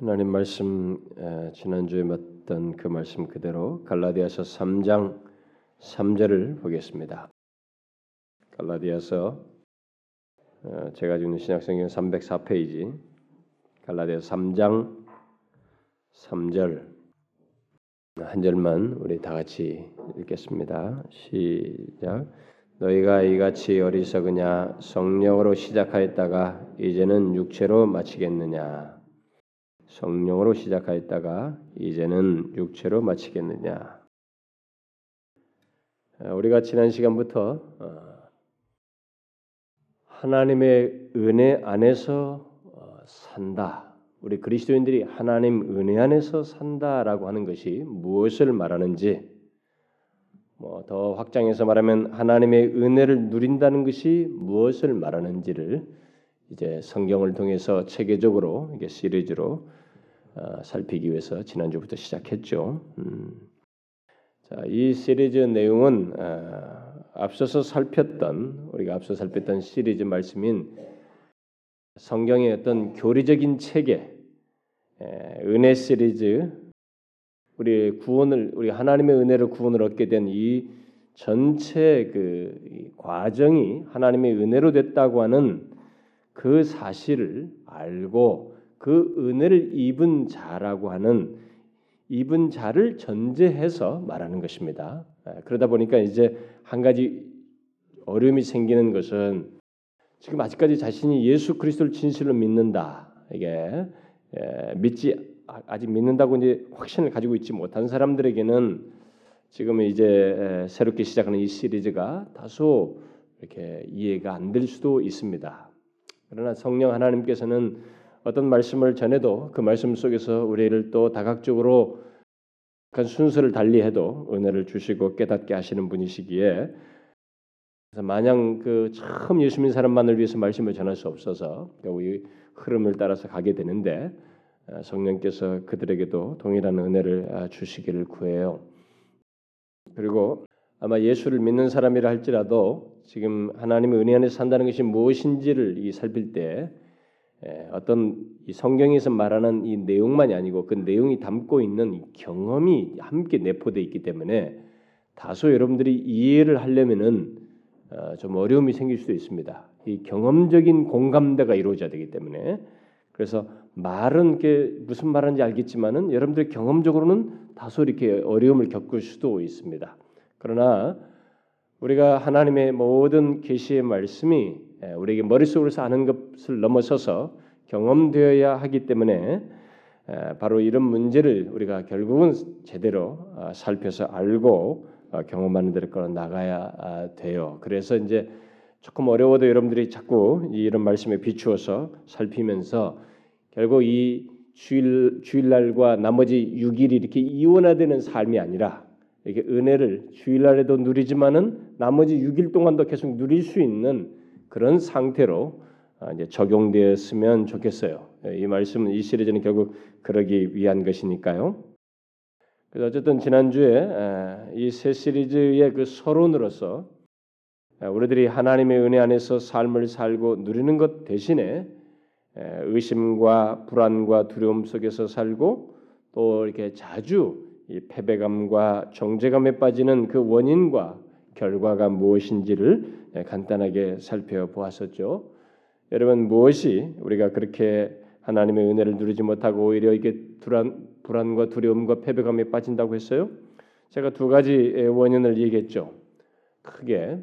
하나님 말씀 지난주에 봤던 그 말씀 그대로 갈라디아서 3장 3절을 보겠습니다. 갈라디아서 제가 가지고 있는 신약성경 304페이지 갈라디아서 3장 3절 한 절만 우리 다 같이 읽겠습니다. 시작. 너희가 이같이 어리석으냐 성령으로 시작하였다가 이제는 육체로 마치겠느냐 성령으로 시작하였다가 이제는 육체로 마치겠느냐. 어, 우리가 지난 시간부터 어, 하나님의 은혜 안에서 어, 산다. 우리 그리스도인들이 하나님 은혜 안에서 산다라고 하는 것이 무엇을 말하는지 뭐 더 확장해서 말하면 하나님의 은혜를 누린다는 것이 무엇을 말하는지를 이제 성경을 통해서 체계적으로 이게 시리즈로 어, 살피기 위해서 지난주부터 시작했죠. 음. 자, 이 시리즈 내용은 어, 앞서서 살폈던 우리가 앞서 살폈던 시리즈 말씀인 성경의 어떤 교리적인 체계, 은혜 시리즈, 우리 구원을 우리 하나님의 은혜로 구원을 얻게 된 이 전체 그 과정이 하나님의 은혜로 됐다고 하는 그 사실을 알고 그 은혜를 입은 자라고 하는 입은 자를 전제해서 말하는 것입니다. 예, 그러다 보니까 이제 한 가지 어려움이 생기는 것은 지금 아직까지 자신이 예수 그리스도를 진실로 믿는다. 이게 예, 믿지 아직 믿는다고 이제 확신을 가지고 있지 못한 사람들에게는 지금 이제 예, 새롭게 시작하는 이 시리즈가 다소 이렇게 이해가 안 될 수도 있습니다. 그러나 성령 하나님께서는 어떤 말씀을 전해도 그 말씀 속에서 우리를 또 다각적으로 그 순서를 달리해도 은혜를 주시고 깨닫게 하시는 분이시기에 그래서 마냥 그 처음 예수 믿는 사람만을 위해서 말씀을 전할 수 없어서 우리 흐름을 따라서 가게 되는데 어, 성령께서 그들에게도 동일한 은혜를 아, 주시기를 구해요. 그리고 아마 예수를 믿는 사람이라 할지라도 지금 하나님의 은혜 안에 산다는 것이 무엇인지를 이 살필 때 예, 어떤 이 성경에서 말하는 이 내용만이 아니고 그 내용이 담고 있는 경험이 함께 내포되어 있기 때문에 다소 여러분들이 이해를 하려면은 어, 좀 어려움이 생길 수도 있습니다. 이 경험적인 공감대가 이루어져야 되기 때문에 그래서 말은 게 무슨 말인지 알겠지만은 여러분들 경험적으로는 다소 이렇게 어려움을 겪을 수도 있습니다. 그러나 우리가 하나님의 모든 계시의 말씀이 예, 우리에게 머릿속으로서 아는 것을 넘어서서 경험되어야 하기 때문에 예, 바로 이런 문제를 우리가 결국은 제대로 아, 살펴서 알고 어, 경험하는 대로 끌어 나가야 아, 돼요. 그래서 이제 조금 어려워도 여러분들이 자꾸 이런 말씀에 비추어서 살피면서 결국 이 주일 주일날과 나머지 6일이 이렇게 이원화되는 삶이 아니라 이렇게 은혜를 주일날에도 누리지만은 나머지 6일 동안도 계속 누릴 수 있는 그런 상태로 아, 이제 적용되었으면 좋겠어요. 이 말씀은 이 시리즈는 결국 그러기 위한 것이니까요. 그래서 어쨌든 지난주에 아, 이세 시리즈의 그 서론으로서 아, 우리들이 하나님의 은혜 안에서 삶을 살고 누리는 것 대신에 의심과 불안과 두려움 속에서 살고 또 이렇게 자주 이 패배감과 정제감에 빠지는 그 원인과 결과가 무엇인지를 예, 간단하게 살펴보았었죠. 여러분 무엇이 우리가 그렇게 하나님의 은혜를 누리지 못하고 오히려 이게 불안, 불안과 두려움과 패배감에 빠진다고 했어요? 제가 두 가지 원인을 얘기했죠. 크게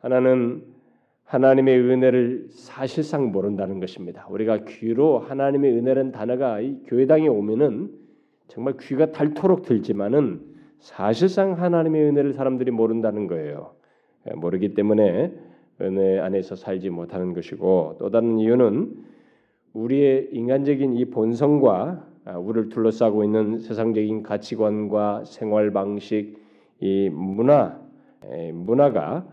하나는 하나님의 은혜를 사실상 모른다는 것입니다. 우리가 귀로 하나님의 은혜라는 단어가 이 교회당에 오면은 정말 귀가 닳도록 들지만은 사실상 하나님의 은혜를 사람들이 모른다는 거예요. 예, 모르기 때문에 은혜 안에서 살지 못하는 것이고 또 다른 이유는 우리의 인간적인 이 본성과 아, 우리를 둘러싸고 있는 세상적인 가치관과 생활 방식, 이 문화, 문화가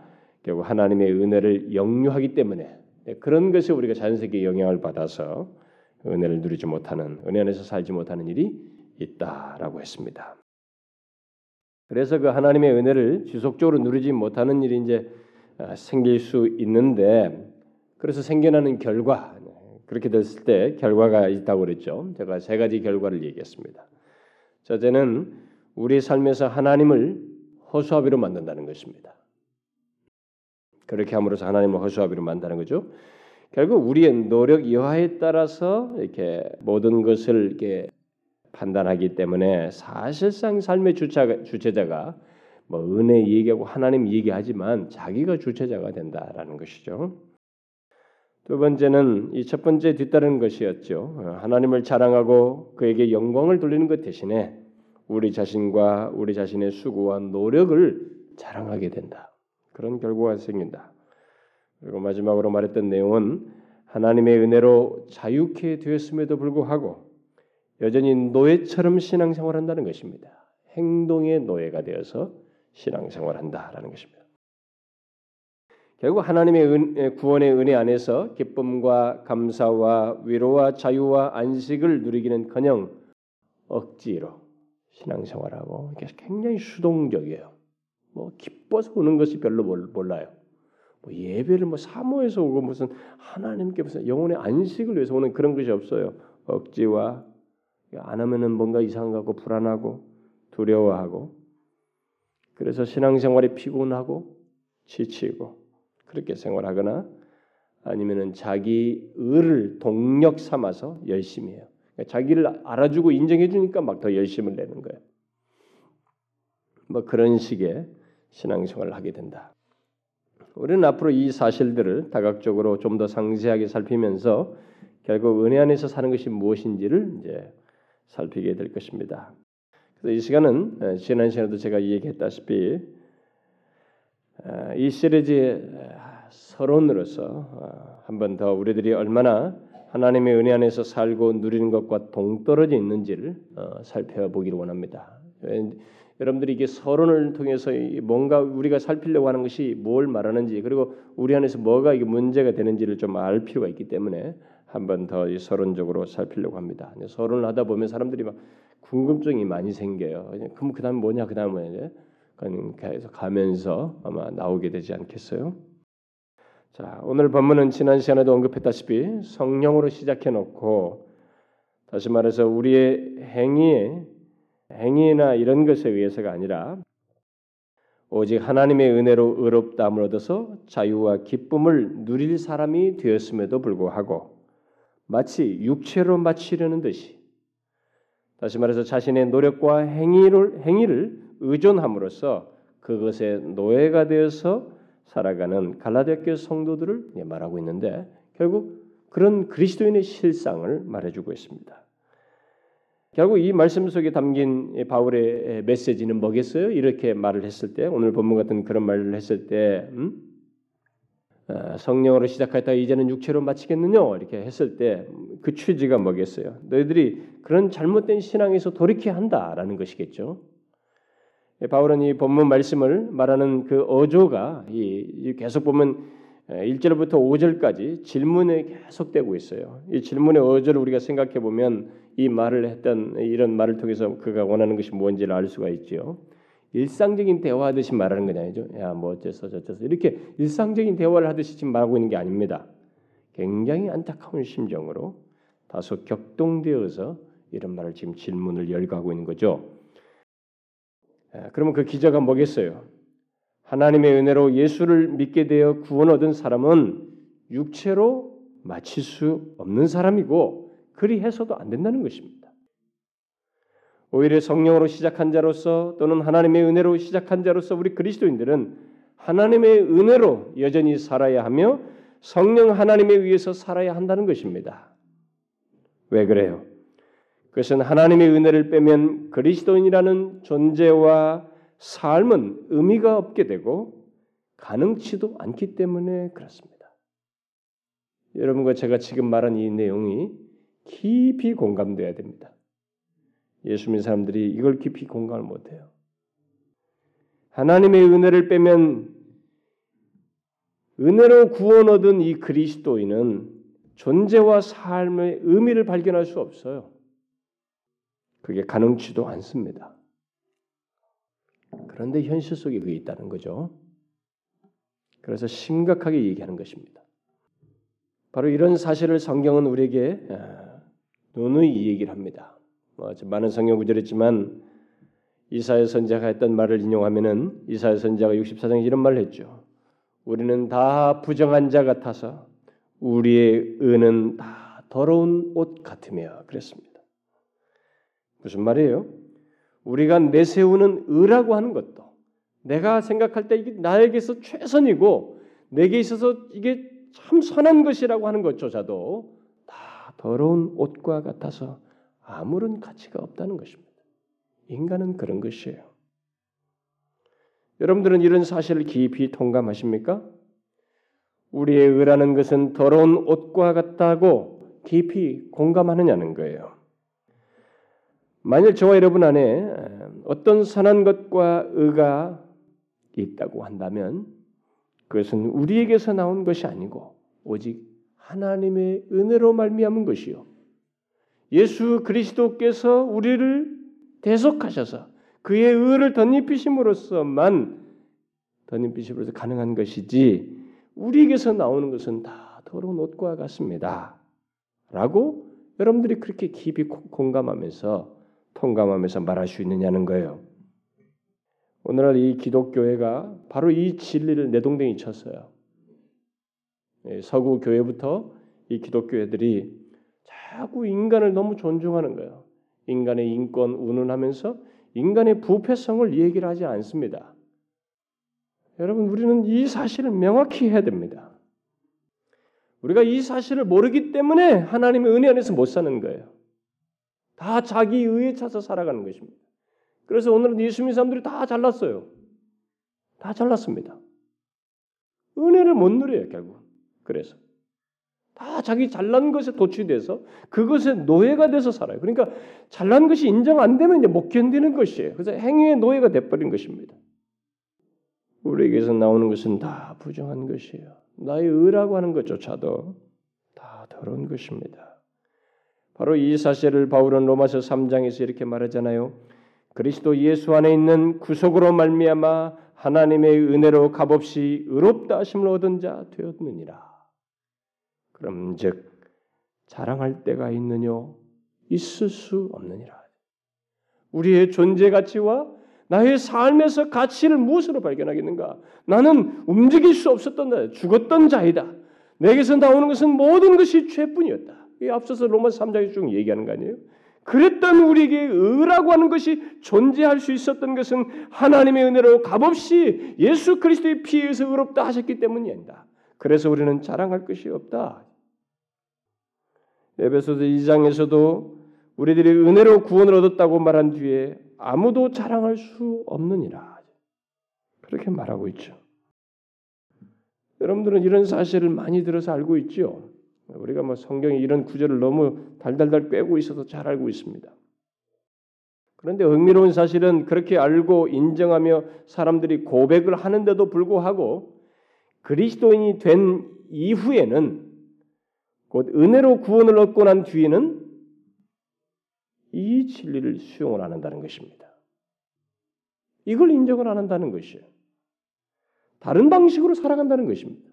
결국 하나님의 은혜를 역류하기 때문에 예, 그런 것이 우리가 자연스럽게 영향을 받아서 은혜를 누리지 못하는 은혜 안에서 살지 못하는 일이 있다라고 했습니다. 그래서 그 하나님의 은혜를 지속적으로 누리지 못하는 일이 이제 아, 생길 수 있는데 그래서 생겨나는 결과 그렇게 됐을 때 결과가 있다고 그랬죠. 제가 세 가지 결과를 얘기했습니다. 첫째는 우리 삶에서 하나님을 허수아비로 만든다는 것입니다. 그렇게 함으로써 하나님을 허수아비로 만다는 거죠. 결국 우리의 노력 여하에 따라서 이렇게 모든 것을 이렇게 판단하기 때문에 사실상 삶의 주체가, 주체자가 뭐 은혜 얘기하고 하나님 얘기하지만 자기가 주체자가 된다라는 것이죠. 두 번째는 이 첫 번째 뒤따르는 것이었죠. 하나님을 자랑하고 그에게 영광을 돌리는 것 대신에 우리 자신과 우리 자신의 수고와 노력을 자랑하게 된다. 그런 결과가 생긴다. 그리고 마지막으로 말했던 내용은 하나님의 은혜로 자유케 되었음에도 불구하고 여전히 노예처럼 신앙생활한다는 것입니다. 행동의 노예가 되어서 신앙생활한다라는 것입니다. 결국 하나님의 은, 구원의 은혜 안에서 기쁨과 감사와 위로와 자유와 안식을 누리기는커녕 억지로 신앙생활하고 굉장히 수동적이에요. 뭐 기뻐서 오는 것이 별로 몰라요. 뭐 예배를 뭐 사모해서 오고 무슨 하나님께 무슨 영혼의 안식을 위해서 오는 그런 것이 없어요. 억지와 안 하면은 뭔가 이상하고 불안하고 두려워하고 그래서 신앙생활이 피곤하고 지치고 그렇게 생활하거나 아니면은 자기 의를 동력 삼아서 열심히 해요. 그러니까 자기를 알아주고 인정해 주니까 막 더 열심을 내는 거예요. 뭐 그런 식의 신앙생활을 하게 된다. 우리는 앞으로 이 사실들을 다각적으로 좀 더 상세하게 살피면서 결국 은혜 안에서 사는 것이 무엇인지를 이제 살피게 될 것입니다. 그래서 이 시간은 지난 시간에도 제가 얘기했다시피 이 시리즈의 서론으로서 어, 한번 더 우리들이 얼마나 하나님의 은혜 안에서 살고 누리는 것과 동떨어져 있는지를 어, 살펴보기를 원합니다. 여러분들이 이게 서론을 통해서 뭔가 우리가 살피려고 하는 것이 뭘 말하는지 그리고 우리 안에서 뭐가 이게 문제가 되는지를 좀 알 필요가 있기 때문에 한 번 더 서론적으로 살피려고 합니다. 서론을 하다 보면 사람들이 막 궁금증이 많이 생겨요. 그럼 그다음 뭐냐 그다음 뭐냐 계속 가면서 아마 나오게 되지 않겠어요? 자 오늘 본문은 지난 시간에도 언급했다시피 성령으로 시작해 놓고 다시 말해서 우리의 행위에 행위나 이런 것에 의해서가 아니라 오직 하나님의 은혜로 의롭다함을 얻어서 자유와 기쁨을 누릴 사람이 되었음에도 불구하고 마치 육체로 마치려는 듯이 다시 말해서 자신의 노력과 행위를 행위를 의존함으로써 그것의 노예가 되어서 살아가는 갈라디아 성도들을 말하고 있는데 결국 그런 그리스도인의 실상을 말해주고 있습니다. 결국 이 말씀 속에 담긴 바울의 메시지는 뭐겠어요? 이렇게 말을 했을 때 오늘 본문 같은 그런 말을 했을 때 음? 어, 성령으로 시작했다 이제는 육체로 마치겠느냐 이렇게 했을 때 그 취지가 뭐겠어요? 너희들이 그런 잘못된 신앙에서 돌이켜야 한다라는 것이겠죠. 바울은 이 본문 말씀을 말하는 그 어조가 이 계속 보면 1절부터 5절까지 질문에 계속되고 있어요. 이 질문의 어조를 우리가 생각해 보면 이 말을 했던 이런 말을 통해서 그가 원하는 것이 뭔지를 알 수가 있죠. 일상적인 대화하듯이 말하는 건 아니죠. 야, 뭐 어째서 저째서 이렇게 일상적인 대화를 하듯이 지금 말하고 있는 게 아닙니다. 굉장히 안타까운 심정으로 다소 격동되어서 이런 말을 지금 질문을 열거하고 있는 거죠. 그러면 그 기자가 뭐겠어요? 하나님의 은혜로 예수를 믿게 되어 구원 얻은 사람은 육체로 마칠 수 없는 사람이고 그리 해서도 안 된다는 것입니다. 오히려 성령으로 시작한 자로서 또는 하나님의 은혜로 시작한 자로서 우리 그리스도인들은 하나님의 은혜로 여전히 살아야 하며 성령 하나님에 의해서 살아야 한다는 것입니다. 왜 그래요? 그것은 하나님의 은혜를 빼면 그리스도인이라는 존재와 삶은 의미가 없게 되고 가능치도 않기 때문에 그렇습니다. 여러분과 제가 지금 말한 이 내용이 깊이 공감돼야 됩니다. 예수 믿는 사람들이 이걸 깊이 공감을 못해요. 하나님의 은혜를 빼면 은혜로 구원 얻은 이 그리스도인은 존재와 삶의 의미를 발견할 수 없어요. 그게 가능치도 않습니다. 그런데 현실 속에 그게 있다는 거죠. 그래서 심각하게 얘기하는 것입니다. 바로 이런 사실을 성경은 우리에게 누누이 이 얘기를 합니다. 뭐 많은 성경 구절이지만 이사야 선지자가 했던 말을 인용하면은 이사야 선지자가 64장에 이런 말을 했죠. 우리는 다 부정한 자 같아서 우리의 은은 다 더러운 옷 같으며 그랬습니다. 무슨 말이에요? 우리가 내세우는 의라고 하는 것도 내가 생각할 때 이게 나에게서 최선이고 내게 있어서 이게 참 선한 것이라고 하는 것조차도 다 더러운 옷과 같아서 아무런 가치가 없다는 것입니다. 인간은 그런 것이에요. 여러분들은 이런 사실을 깊이 통감하십니까? 우리의 의라는 것은 더러운 옷과 같다고 깊이 공감하느냐는 거예요. 만일 저와 여러분 안에 어떤 선한 것과 의가 있다고 한다면 그것은 우리에게서 나온 것이 아니고 오직 하나님의 은혜로 말미암은 것이요. 예수 그리스도께서 우리를 대속하셔서 그의 의를 덧입히심으로써만 덧입히심으로써 가능한 것이지 우리에게서 나오는 것은 다 더러운 옷과 같습니다. 라고 여러분들이 그렇게 깊이 공감하면서 통감하면서 말할 수 있느냐는 거예요. 오늘날 이 기독교회가 바로 이 진리를 내동댕이 쳤어요. 예, 서구 교회부터 이 기독교회들이 자꾸 인간을 너무 존중하는 거예요. 인간의 인권 운운하면서 인간의 부패성을 얘기를 하지 않습니다. 여러분 우리는 이 사실을 명확히 해야 됩니다. 우리가 이 사실을 모르기 때문에 하나님의 은혜 안에서 못 사는 거예요. 다 자기 의에 차서 살아가는 것입니다. 그래서 오늘은 예수 믿는 사람들이 다 잘났어요. 다 잘났습니다. 은혜를 못 누려요, 결국. 그래서. 다 자기 잘난 것에 도취돼서 그것에 노예가 돼서 살아요. 그러니까 잘난 것이 인정 안 되면 이제 못 견디는 것이에요. 그래서 행위의 노예가 돼버린 것입니다. 우리에게서 나오는 것은 다 부정한 것이에요. 나의 의라고 하는 것조차도 다 더러운 것입니다. 바로 이 사실을 바울은 로마서 3장에서 이렇게 말하잖아요. 그리스도 예수 안에 있는 구속으로 말미암아 하나님의 은혜로 값없이 의롭다 하심을 얻은 자 되었느니라. 그럼즉 자랑할 때가 있느냐 있을 수 없느니라. 우리의 존재 가치와 나의 삶에서 가치를 무엇으로 발견하겠는가? 나는 움직일 수 없었던 자, 죽었던 자이다. 내게서 나오는 것은 모든 것이 죄뿐이었다. 이 앞서서 로마서 3장에 쭉 얘기하는 거 아니에요? 그랬던 우리에게 의라고 하는 것이 존재할 수 있었던 것은 하나님의 은혜로 값없이 예수 그리스도의 피에 서 의롭다 하셨기 때문이다. 그래서 우리는 자랑할 것이 없다. 에베소서 2장에서도 우리들이 은혜로 구원을 얻었다고 말한 뒤에 아무도 자랑할 수 없느니라. 그렇게 말하고 있죠. 여러분들은 이런 사실을 많이 들어서 알고 있죠. 우리가 뭐 성경에 이런 구절을 너무 달달달 꿰고 있어서 잘 알고 있습니다. 그런데 흥미로운 사실은 그렇게 알고 인정하며 사람들이 고백을 하는데도 불구하고 그리스도인이 된 이후에는 곧 은혜로 구원을 얻고 난 뒤에는 이 진리를 수용을 안 한다는 것입니다. 이걸 인정을 안 한다는 것이에요. 다른 방식으로 살아간다는 것입니다.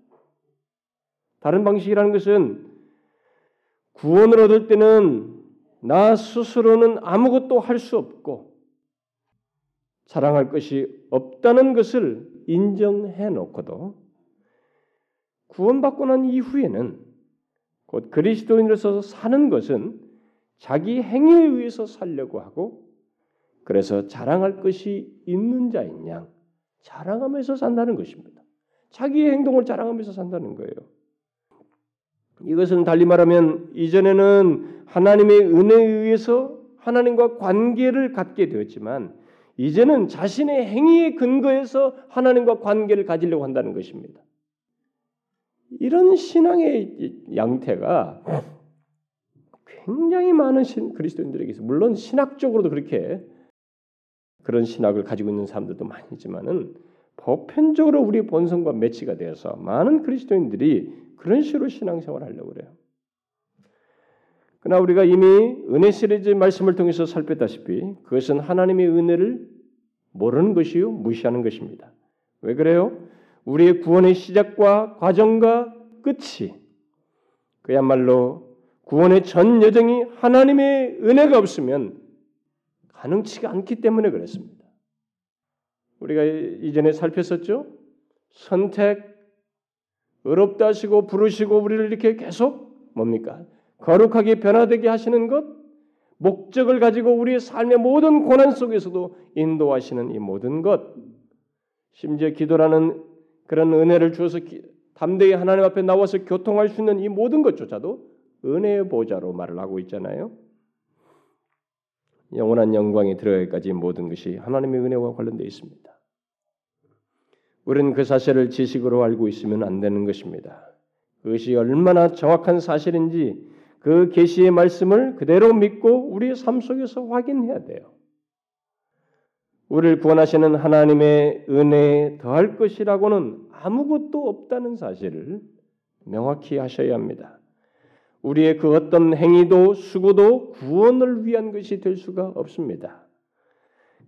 다른 방식이라는 것은 구원을 얻을 때는 나 스스로는 아무것도 할 수 없고 자랑할 것이 없다는 것을 인정해 놓고도 구원받고 난 이후에는 곧 그리스도인으로서 사는 것은 자기 행위에 의해서 살려고 하고 그래서 자랑할 것이 있는 자인 양 자랑하면서 산다는 것입니다. 자기의 행동을 자랑하면서 산다는 거예요. 이것은 달리 말하면 이전에는 하나님의 은혜에 의해서 하나님과 관계를 갖게 되었지만 이제는 자신의 행위의 근거에서 하나님과 관계를 가지려고 한다는 것입니다. 이런 신앙의 양태가 굉장히 많은 신, 그리스도인들에게 서 물론 신학적으로도 그렇게 그런 신학을 가지고 있는 사람들도 많이 있지만은 보편적으로 우리 본성과 매치가 되어서 많은 그리스도인들이 그런 식으로 신앙생활을 하려고 그래요. 그러나 우리가 이미 은혜 시리즈 말씀을 통해서 살폈다시피 그것은 하나님의 은혜를 모르는 것이요 무시하는 것입니다. 왜 그래요? 우리의 구원의 시작과 과정과 끝이 그야말로 구원의 전 여정이 하나님의 은혜가 없으면 가능치가 않기 때문에 그랬습니다. 우리가 이전에 살폈었죠? 선택, 의롭다 하시고 부르시고 우리를 이렇게 계속 뭡니까? 거룩하게 변화되게 하시는 것, 목적을 가지고 우리의 삶의 모든 고난 속에서도 인도하시는 이 모든 것, 심지어 기도라는 그런 은혜를 주어서 담대히 하나님 앞에 나와서 교통할 수 있는 이 모든 것조차도 은혜의 보좌로 말을 하고 있잖아요. 영원한 영광에 들어가기까지 모든 것이 하나님의 은혜와 관련되어 있습니다. 우리는 그 사실을 지식으로 알고 있으면 안 되는 것입니다. 그것이 얼마나 정확한 사실인지 그 계시의 말씀을 그대로 믿고 우리의 삶 속에서 확인해야 돼요. 우리를 구원하시는 하나님의 은혜에 더할 것이라고는 아무것도 없다는 사실을 명확히 하셔야 합니다. 우리의 그 어떤 행위도 수고도 구원을 위한 것이 될 수가 없습니다.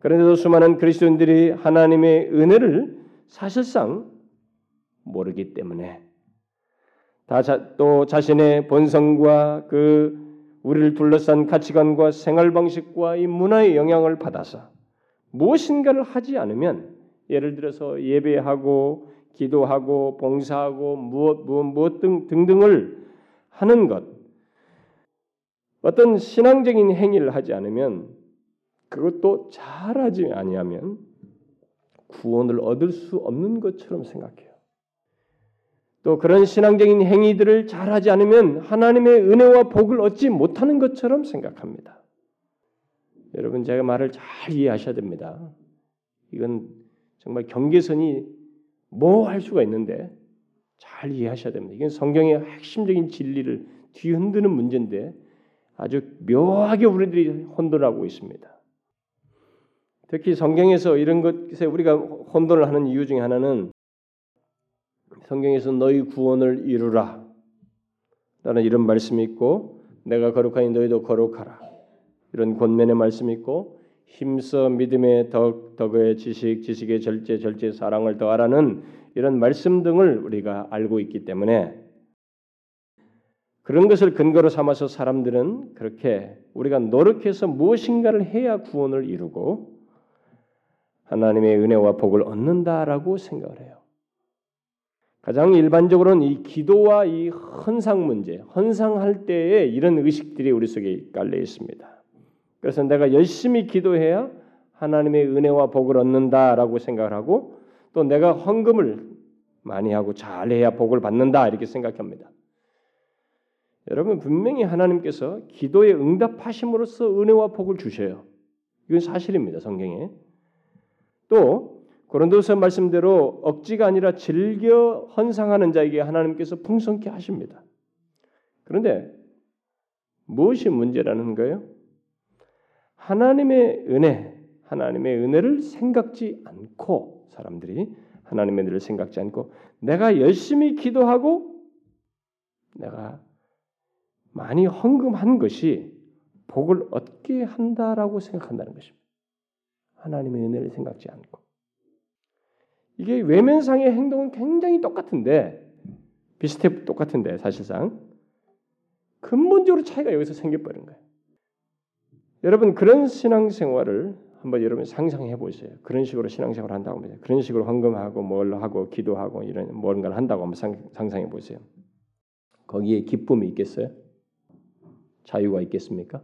그런데도 수많은 그리스도인들이 하나님의 은혜를 사실상 모르기 때문에 또 자신의 본성과 그 우리를 둘러싼 가치관과 생활 방식과 이 문화의 영향을 받아서 무엇인가를 하지 않으면 예를 들어서 예배하고 기도하고 봉사하고 무엇 무엇 무엇 등 등등을 하는 것 어떤 신앙적인 행위를 하지 않으면 그것도 잘하지 아니하면 구원을 얻을 수 없는 것처럼 생각해요. 또 그런 신앙적인 행위들을 잘하지 않으면 하나님의 은혜와 복을 얻지 못하는 것처럼 생각합니다. 여러분 제가 말을 잘 이해하셔야 됩니다. 이건 정말 경계선이 뭐 할 수가 있는데 잘 이해하셔야 됩니다. 이건 성경의 핵심적인 진리를 뒤흔드는 문제인데 아주 묘하게 우리들이 혼돈하고 있습니다. 특히 성경에서 이런 것에 우리가 혼돈을 하는 이유 중에 하나는 성경에서 너희 구원을 이루라 라는 이런 말씀이 있고 내가 거룩하니 너희도 거룩하라 이런 권면의 말씀이 있고 힘써 믿음의 덕 덕의 지식 지식의 절제 절제 사랑을 더하라는 이런 말씀 등을 우리가 알고 있기 때문에 그런 것을 근거로 삼아서 사람들은 그렇게 우리가 노력해서 무엇인가를 해야 구원을 이루고 하나님의 은혜와 복을 얻는다라고 생각을 해요. 가장 일반적으로는 이 기도와 이 헌상 문제, 헌상할 때에 이런 의식들이 우리 속에 깔려 있습니다. 그래서 내가 열심히 기도해야 하나님의 은혜와 복을 얻는다라고 생각을 하고 또 내가 헌금을 많이 하고 잘해야 복을 받는다 이렇게 생각합니다. 여러분 분명히 하나님께서 기도에 응답하심으로써 은혜와 복을 주셔요. 이건 사실입니다. 성경에. 또 고린도서 말씀대로 억지가 아니라 즐겨 헌상하는 자에게 하나님께서 풍성케 하십니다. 그런데 무엇이 문제라는 거예요? 하나님의 은혜, 하나님의 은혜를 생각지 않고 사람들이 하나님의 은혜를 생각지 않고 내가 열심히 기도하고 내가 많이 헌금한 것이 복을 얻게 한다라고 생각한다는 것입니다. 하나님의 은혜를 생각지 않고 이게 외면상의 행동은 굉장히 똑같은데 비슷해 똑같은데 사실상 근본적으로 차이가 여기서 생겨버린 거예요. 여러분 그런 신앙생활을 한번 여러분 상상해 보세요. 그런 식으로 신앙생활을 한다고 합니다. 그런 식으로 헌금하고 뭘 하고 기도하고 이런 뭔가를 한다고 한번 상상해 보세요. 거기에 기쁨이 있겠어요? 자유가 있겠습니까?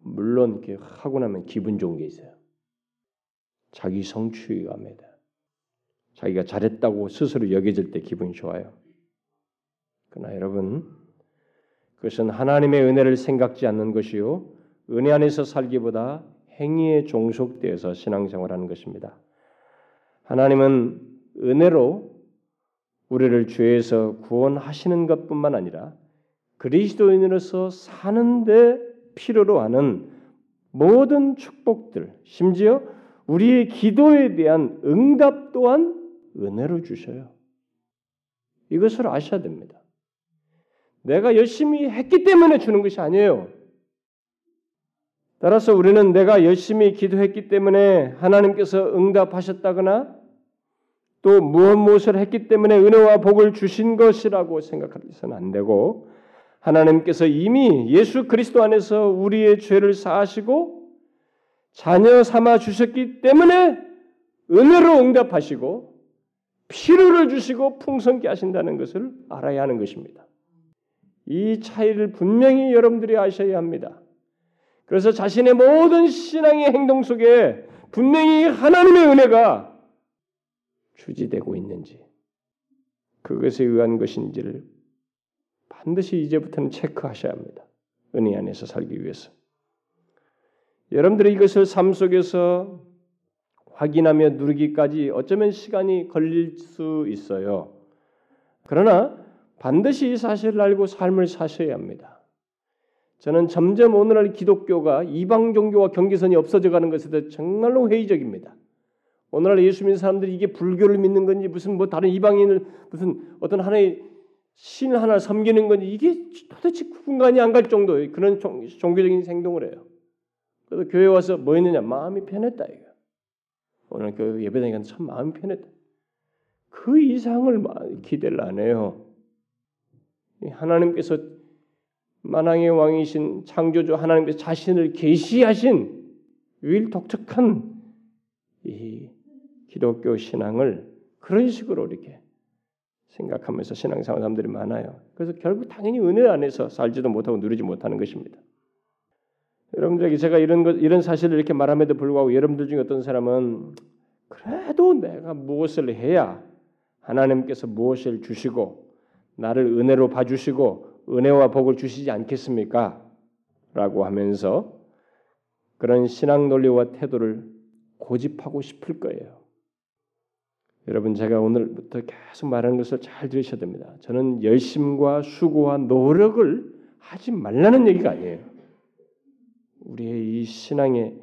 물론 이렇게 하고 나면 기분 좋은 게 있어요. 자기 성취감에다. 자기가 잘했다고 스스로 여겨질 때 기분이 좋아요. 그러나 여러분, 그것은 하나님의 은혜를 생각지 않는 것이요. 은혜 안에서 살기보다 행위에 종속되어서 신앙생활하는 것입니다. 하나님은 은혜로 우리를 죄에서 구원하시는 것뿐만 아니라 그리스도인으로서 사는데 필요로 하는 모든 축복들, 심지어 우리의 기도에 대한 응답 또한 은혜로 주셔요. 이것을 아셔야 됩니다. 내가 열심히 했기 때문에 주는 것이 아니에요. 따라서 우리는 내가 열심히 기도했기 때문에 하나님께서 응답하셨다거나 또 무엇 무엇을 했기 때문에 은혜와 복을 주신 것이라고 생각해서는 안 되고 하나님께서 이미 예수 그리스도 안에서 우리의 죄를 사하시고 자녀 삼아 주셨기 때문에 은혜로 응답하시고 필요를 주시고 풍성케 하신다는 것을 알아야 하는 것입니다. 이 차이를 분명히 여러분들이 아셔야 합니다. 그래서 자신의 모든 신앙의 행동 속에 분명히 하나님의 은혜가 주지되고 있는지 그것에 의한 것인지를 반드시 이제부터는 체크하셔야 합니다. 은혜 안에서 살기 위해서. 여러분들이 이것을 삶 속에서 확인하며 누리기까지 어쩌면 시간이 걸릴 수 있어요. 그러나 반드시 이 사실을 알고 삶을 사셔야 합니다. 저는 점점 오늘날 기독교가 이방 종교와 경계선이 없어져 가는 것에 대해 정말로 회의적입니다. 오늘날 예수 믿는 사람들이 이게 불교를 믿는 건지 무슨 뭐 다른 이방인을 무슨 어떤 하나의 신 하나를 섬기는 건지 이게 도대체 구분간이 안 갈 정도의 그런 종, 교적인 행동을 해요. 그래서 교회 와서 뭐 했느냐 마음이 편했다 이거. 오늘 그 예배당에 참 마음이 편했다. 그 이상을 기대를 안 해요. 하나님께서 만왕의 왕이신 창조주 하나님께서 자신을 계시하신 유일 독특한 이 기독교 신앙을 그런 식으로 이렇게 생각하면서 신앙생활 사람들이 많아요. 그래서 결국 당연히 은혜 안에서 살지도 못하고 누리지 못하는 것입니다. 여러분들에게 제가 이런 것, 이런 사실을 이렇게 말함에도 불구하고 여러분들 중에 어떤 사람은 그래도 내가 무엇을 해야 하나님께서 무엇을 주시고 나를 은혜로 봐주시고 은혜와 복을 주시지 않겠습니까? 라고 하면서 그런 신앙 논리와 태도를 고집하고 싶을 거예요. 여러분 제가 오늘부터 계속 말하는 것을 잘 들으셔야 됩니다. 저는 열심과 수고와 노력을 하지 말라는 얘기가 아니에요. 우리의 이 신앙에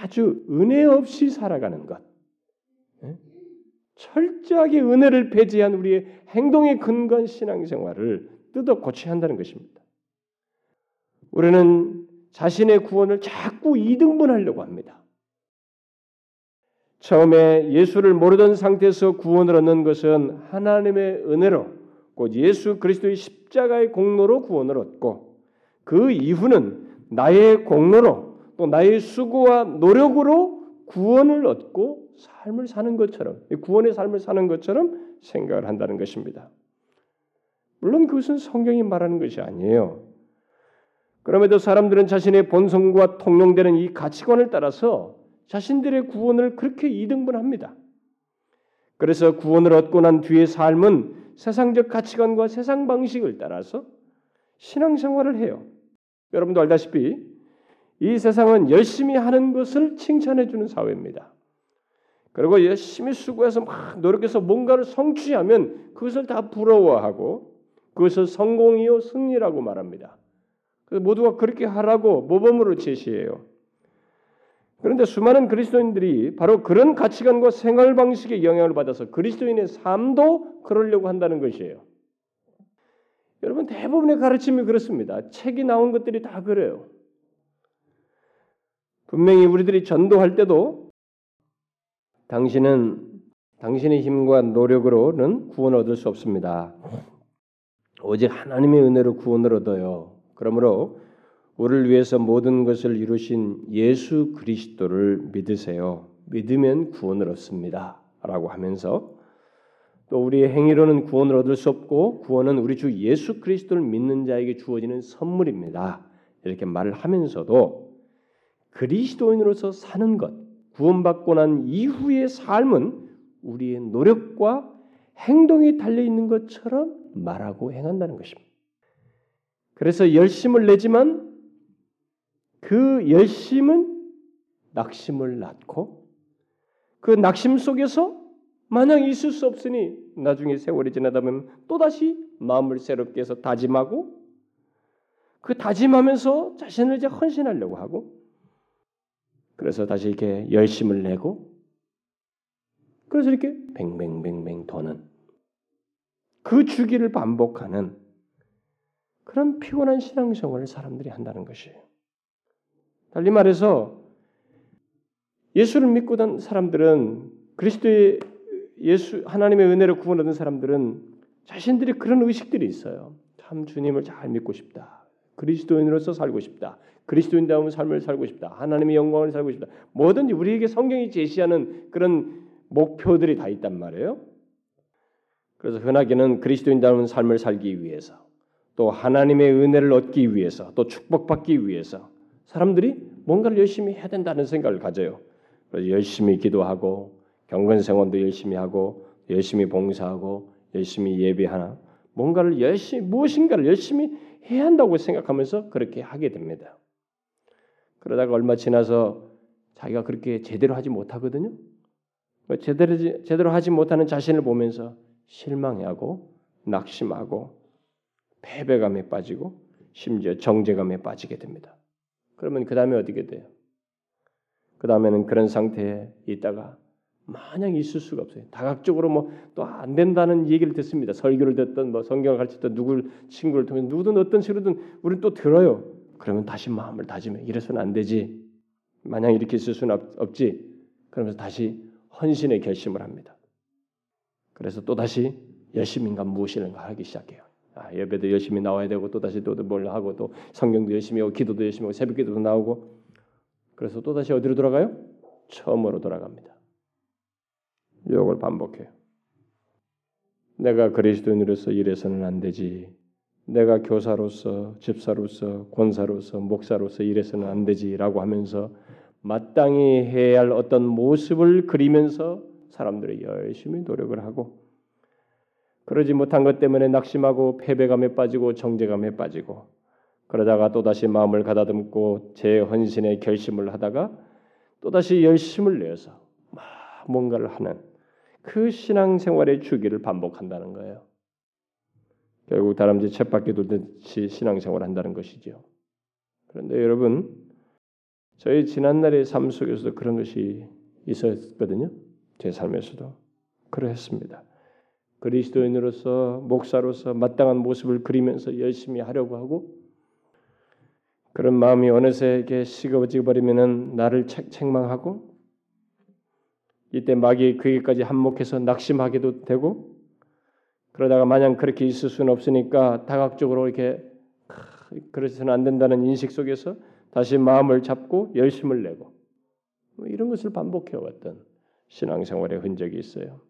아주 은혜 없이 살아가는 것, 예? 철저하게 은혜를 배제한 우리의 행동에 근거한 신앙생활을 뜯어 고쳐야 한다는 것입니다. 우리는 자신의 구원을 자꾸 이등분하려고 합니다. 처음에 예수를 모르던 상태에서 구원을 얻는 것은 하나님의 은혜로 곧 예수 그리스도의 십자가의 공로로 구원을 얻고 그 이후는 나의 공로로 또 나의 수고와 노력으로 구원을 얻고 삶을 사는 것처럼 구원의 삶을 사는 것처럼 생각을 한다는 것입니다. 물론 그것은 성경이 말하는 것이 아니에요. 그럼에도 사람들은 자신의 본성과 통용되는 이 가치관을 따라서 자신들의 구원을 그렇게 이등분합니다. 그래서 구원을 얻고 난 뒤의 삶은 세상적 가치관과 세상 방식을 따라서 신앙생활을 해요. 여러분도 알다시피 이 세상은 열심히 하는 것을 칭찬해 주는 사회입니다. 그리고 열심히 수고해서 막 노력해서 뭔가를 성취하면 그것을 다 부러워하고 그것을 성공이요 승리라고 말합니다. 모두가 그렇게 하라고 모범으로 제시해요. 그런데 수많은 그리스도인들이 바로 그런 가치관과 생활 방식의 영향을 받아서 그리스도인의 삶도 그러려고 한다는 것이에요. 여러분 대부분의 가르침이 그렇습니다. 책이 나온 것들이 다 그래요. 분명히 우리들이 전도할 때도 당신은 당신의 힘과 노력으로는 구원을 얻을 수 없습니다. 오직 하나님의 은혜로 구원을 얻어요. 그러므로 우리를 위해서 모든 것을 이루신 예수 그리스도를 믿으세요. 믿으면 구원을 얻습니다. 라고 하면서 또 우리의 행위로는 구원을 얻을 수 없고 구원은 우리 주 예수 그리스도를 믿는 자에게 주어지는 선물입니다. 이렇게 말을 하면서도 그리스도인으로서 사는 것, 구원받고 난 이후의 삶은 우리의 노력과 행동이 달려 있는 것처럼 말하고 행한다는 것입니다. 그래서 열심을 내지만 그 열심은 낙심을 낳고 그 낙심 속에서 마냥 있을 수 없으니 나중에 세월이 지나다 보면 또다시 마음을 새롭게 해서 다짐하고 그 다짐하면서 자신을 이제 헌신하려고 하고 그래서 다시 이렇게 열심을 내고 그래서 이렇게 뱅뱅뱅뱅 도는 그 주기를 반복하는 그런 피곤한 신앙생활을 사람들이 한다는 것이에요. 달리 말해서 예수를 믿고 단 사람들은 그리스도의 예수 하나님의 은혜로 구원 얻은 사람들은 자신들이 그런 의식들이 있어요. 참 주님을 잘 믿고 싶다. 그리스도인으로서 살고 싶다. 그리스도인다운 삶을 살고 싶다. 하나님의 영광을 살고 싶다. 뭐든지 우리에게 성경이 제시하는 그런 목표들이 다 있단 말이에요. 그래서 흔하게는 그리스도인다운 삶을 살기 위해서 또 하나님의 은혜를 얻기 위해서 또 축복받기 위해서 사람들이 뭔가를 열심히 해야 된다는 생각을 가져요. 그래서 열심히 기도하고 경건 생활도 열심히 하고 열심히 봉사하고 열심히 예배하나 뭔가를 열심히 무엇인가를 열심히 해야 한다고 생각하면서 그렇게 하게 됩니다. 그러다가 얼마 지나서 자기가 그렇게 제대로 하지 못하거든요. 제대로 제대로 하지 못하는 자신을 보면서 실망하고 낙심하고 패배감에 빠지고 심지어 정죄감에 빠지게 됩니다. 그러면 그 다음에 어떻게 돼요? 그 다음에는 그런 상태에 있다가 마냥 있을 수가 없어요. 다각적으로 뭐 또 안 된다는 얘기를 듣습니다. 설교를 듣든 뭐 성경을 가르쳤든 누굴 친구를 통해 누구든 어떤 식으로든 우리는 또 들어요. 그러면 다시 마음을 다짐해. 이래서는 안 되지. 마냥 이렇게 있을 수는 없, 지 그러면서 다시 헌신의 결심을 합니다. 그래서 또 다시 열심인가 무엇인가 하기 시작해요. 아, 예배도 열심히 나와야 되고 또 다시 또뭘 하고 또 성경도 열심히 하고 기도도 열심히 하고 새벽 기도도 나오고 그래서 또 다시 어디로 돌아가요? 처음으로 돌아갑니다. 유혹을 반복해요. 내가 그리스도인으로서 이래서는 안 되지. 내가 교사로서, 집사로서, 권사로서, 목사로서 이래서는 안 되지라고 하면서 마땅히 해야 할 어떤 모습을 그리면서 사람들이 열심히 노력을 하고 그러지 못한 것 때문에 낙심하고 패배감에 빠지고 정죄감에 빠지고 그러다가 또다시 마음을 가다듬고 재헌신의 결심을 하다가 또다시 열심을 내어서 막 뭔가를 하는 그 신앙생활의 주기를 반복한다는 거예요. 결국 다람쥐 쳇바퀴 돌듯이 신앙생활을 한다는 것이죠. 그런데 여러분, 저희 지난날의 삶 속에서도 그런 것이 있었거든요. 제 삶에서도 그러했습니다. 그리스도인으로서 목사로서 마땅한 모습을 그리면서 열심히 하려고 하고 그런 마음이 어느새 이렇게 식어지고 버리면은 나를 책망하고 이때 마귀 그에까지 한몫해서 낙심하게도 되고 그러다가 마냥 그렇게 있을 수는 없으니까 다각적으로 이렇게 그러서는 안 된다는 인식 속에서 다시 마음을 잡고 열심을 내고 뭐 이런 것을 반복해 왔던 신앙생활의 흔적이 있어요.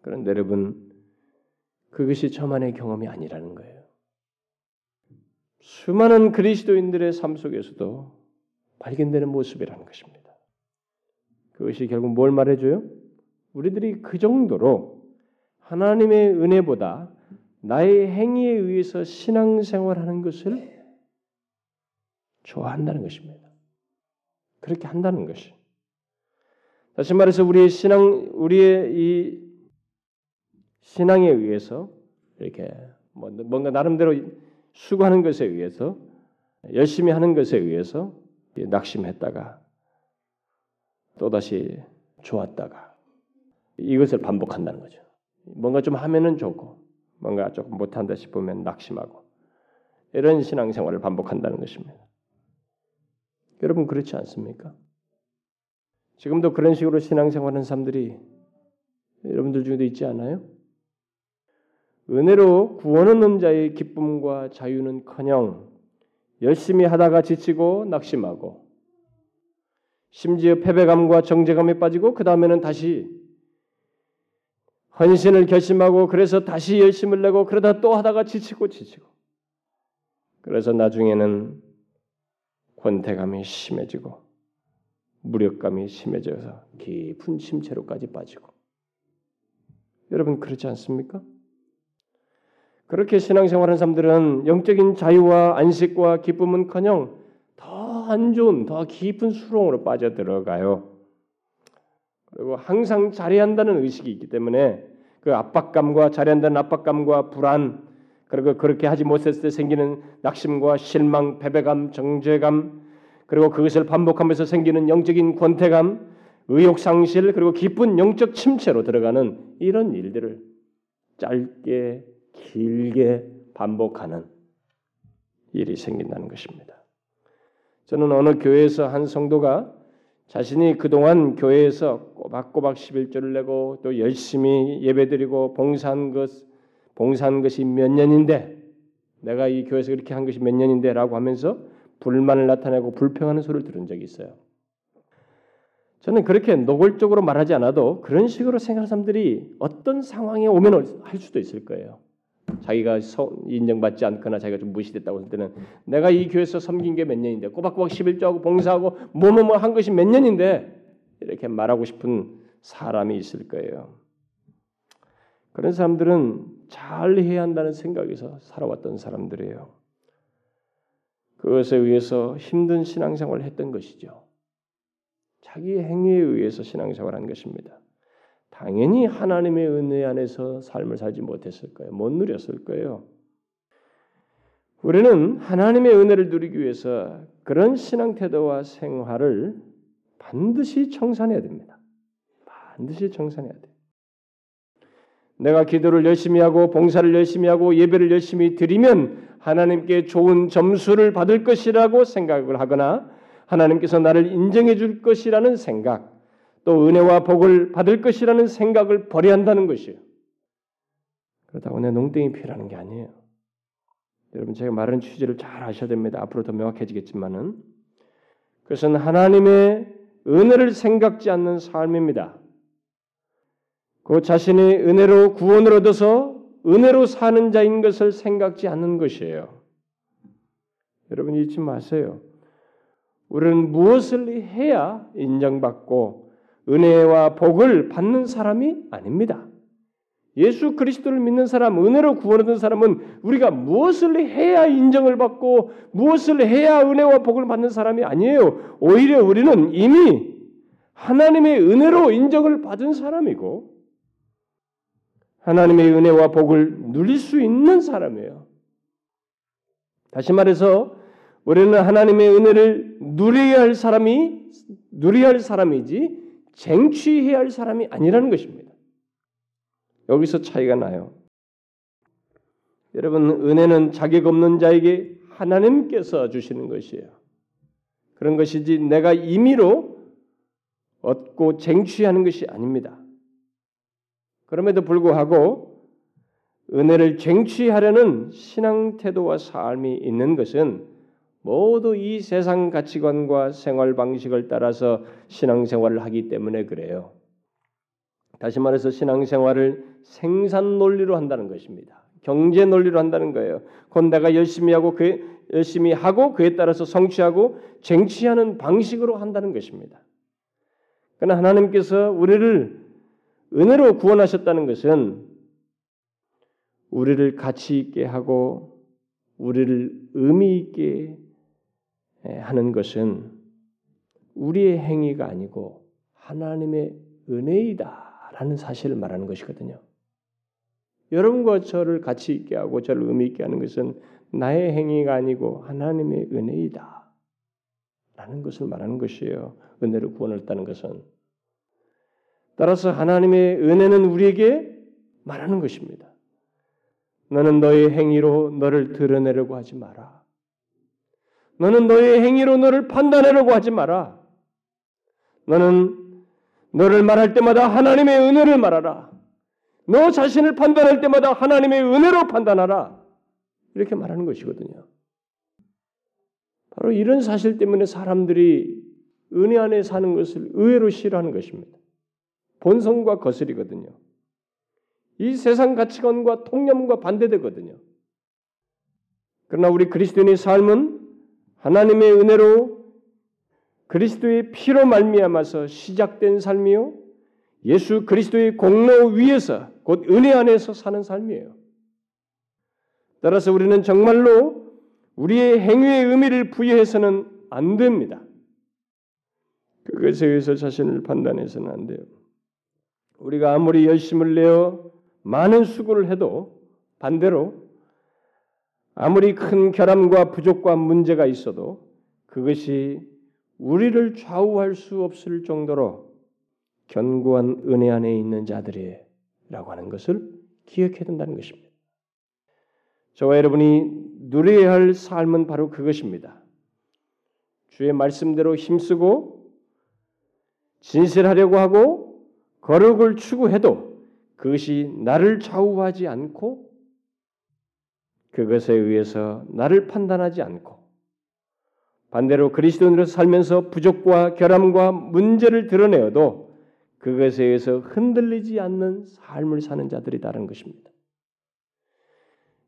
그런데 여러분 그것이 저만의 경험이 아니라는 거예요. 수많은 그리스도인들의 삶 속에서도 발견되는 모습이라는 것입니다. 그것이 결국 뭘 말해줘요? 우리들이 그 정도로 하나님의 은혜보다 나의 행위에 의해서 신앙생활하는 것을 좋아한다는 것입니다. 그렇게 한다는 것이. 다시 말해서 우리의 신앙, 우리의 이 신앙에 의해서 이렇게 뭐 뭔가 나름대로 수고하는 것에 의해서 열심히 하는 것에 의해서 낙심했다가 또다시 좋았다가 이것을 반복한다는 거죠. 뭔가 좀 하면은 좋고 뭔가 조금 못한다 싶으면 낙심하고 이런 신앙생활을 반복한다는 것입니다. 여러분 그렇지 않습니까? 지금도 그런 식으로 신앙생활하는 사람들이 여러분들 중에도 있지 않아요? 은혜로 구원 얻는 자의 기쁨과 자유는커녕 열심히 하다가 지치고 낙심하고 심지어 패배감과 정죄감에 빠지고 그 다음에는 다시 헌신을 결심하고 그래서 다시 열심을 내고 그러다 또 하다가 지치고 지치고 그래서 나중에는 권태감이 심해지고 무력감이 심해져서 깊은 침체로까지 빠지고 여러분 그렇지 않습니까? 그렇게 신앙생활하는 사람들은 영적인 자유와 안식과 기쁨은커녕 안 좋은 더 깊은 수렁으로 빠져 들어가요. 그리고 항상 잘해야 한다는 의식이 있기 때문에 그 압박감과 잘해야 한다는 압박감과 불안 그리고 그렇게 하지 못했을 때 생기는 낙심과 실망, 패배감, 정죄감 그리고 그것을 반복하면서 생기는 영적인 권태감, 의욕 상실 그리고 깊은 영적 침체로 들어가는 이런 일들을 짧게 길게 반복하는 일이 생긴다는 것입니다. 저는 어느 교회에서 한 성도가 자신이 그동안 교회에서 꼬박꼬박 11조를 내고 또 열심히 예배드리고 봉사한 것, 봉사한 것이 몇 년인데 내가 이 교회에서 그렇게 한 것이 몇 년인데라고 하면서 불만을 나타내고 불평하는 소리를 들은 적이 있어요. 저는 그렇게 노골적으로 말하지 않아도 그런 식으로 생각하는 사람들이 어떤 상황에 오면 할 수도 있을 거예요. 자기가 인정받지 않거나 자기가 좀 무시됐다고 할 때는 내가 이 교회에서 섬긴 게 몇 년인데 꼬박꼬박 11조하고 봉사하고 뭐뭐뭐 한 것이 몇 년인데 이렇게 말하고 싶은 사람이 있을 거예요. 그런 사람들은 잘 해야 한다는 생각에서 살아왔던 사람들이에요. 그것에 의해서 힘든 신앙생활을 했던 것이죠. 자기 행위에 의해서 신앙생활한 것입니다. 당연히 하나님의 은혜 안에서 삶을 살지 못했을 거예요. 못 누렸을 거예요. 우리는 하나님의 은혜를 누리기 위해서 그런 신앙 태도와 생활을 반드시 청산해야 됩니다. 반드시 청산해야 돼. 내가 기도를 열심히 하고 봉사를 열심히 하고 예배를 열심히 드리면 하나님께 좋은 점수를 받을 것이라고 생각을 하거나 하나님께서 나를 인정해 줄 것이라는 생각, 또 은혜와 복을 받을 것이라는 생각을 버려야 한다는 것이에요. 그렇다고 내 농땡이 피라는 게 아니에요. 여러분 제가 말하는 취지를 잘 아셔야 됩니다. 앞으로 더 명확해지겠지만은 그것은 하나님의 은혜를 생각지 않는 삶입니다. 그 자신의 은혜로 구원을 얻어서 은혜로 사는 자인 것을 생각지 않는 것이에요. 여러분 잊지 마세요. 우리는 무엇을 해야 인정받고 은혜와 복을 받는 사람이 아닙니다. 예수 그리스도를 믿는 사람, 은혜로 구원받은 사람은 우리가 무엇을 해야 인정을 받고 무엇을 해야 은혜와 복을 받는 사람이 아니에요. 오히려 우리는 이미 하나님의 은혜로 인정을 받은 사람이고 하나님의 은혜와 복을 누릴 수 있는 사람이에요. 다시 말해서 우리는 하나님의 은혜를 누려야 할 사람이 누려야 할 사람이지 쟁취해야 할 사람이 아니라는 것입니다. 여기서 차이가 나요. 여러분 은혜는 자격 없는 자에게 하나님께서 주시는 것이에요. 그런 것이지 내가 임의로 얻고 쟁취하는 것이 아닙니다. 그럼에도 불구하고 은혜를 쟁취하려는 신앙 태도와 삶이 있는 것은 모두 이 세상 가치관과 생활 방식을 따라서 신앙생활을 하기 때문에 그래요. 다시 말해서 신앙생활을 생산 논리로 한다는 것입니다. 경제 논리로 한다는 거예요. 곧 내가 열심히 하고 그 열심히 하고 그에 따라서 성취하고 쟁취하는 방식으로 한다는 것입니다. 그러나 하나님께서 우리를 은혜로 구원하셨다는 것은 우리를 가치 있게 하고 우리를 의미 있게 하는 것은 우리의 행위가 아니고 하나님의 은혜이다라는 사실을 말하는 것이거든요. 여러분과 저를 가치 있게 하고 저를 의미 있게 하는 것은 나의 행위가 아니고 하나님의 은혜이다. 라는 것을 말하는 것이에요. 은혜를 구원했다는 것은. 따라서 하나님의 은혜는 우리에게 말하는 것입니다. 너는 너의 행위로 너를 드러내려고 하지 마라. 너는 너의 행위로 너를 판단하려고 하지 마라. 너는 너를 말할 때마다 하나님의 은혜를 말하라. 너 자신을 판단할 때마다 하나님의 은혜로 판단하라. 이렇게 말하는 것이거든요. 바로 이런 사실 때문에 사람들이 은혜 안에 사는 것을 의외로 싫어하는 것입니다. 본성과 거슬이거든요. 이 세상 가치관과 통념과 반대되거든요. 그러나 우리 그리스도인의 삶은 하나님의 은혜로 그리스도의 피로 말미암아서 시작된 삶이요. 예수 그리스도의 공로 위에서 곧 은혜 안에서 사는 삶이에요. 따라서 우리는 정말로 우리의 행위의 의미를 부여해서는 안 됩니다. 그것에 의해서 자신을 판단해서는 안 돼요. 우리가 아무리 열심을 내어 많은 수고를 해도 반대로 아무리 큰 결함과 부족과 문제가 있어도 그것이 우리를 좌우할 수 없을 정도로 견고한 은혜 안에 있는 자들이라고 하는 것을 기억해야 된다는 것입니다. 저와 여러분이 누려야 할 삶은 바로 그것입니다. 주의 말씀대로 힘쓰고 진실하려고 하고 거룩을 추구해도 그것이 나를 좌우하지 않고 그것에 의해서 나를 판단하지 않고 반대로 그리스도인으로 살면서 부족과 결함과 문제를 드러내어도 그것에 의해서 흔들리지 않는 삶을 사는 자들이다는 것입니다.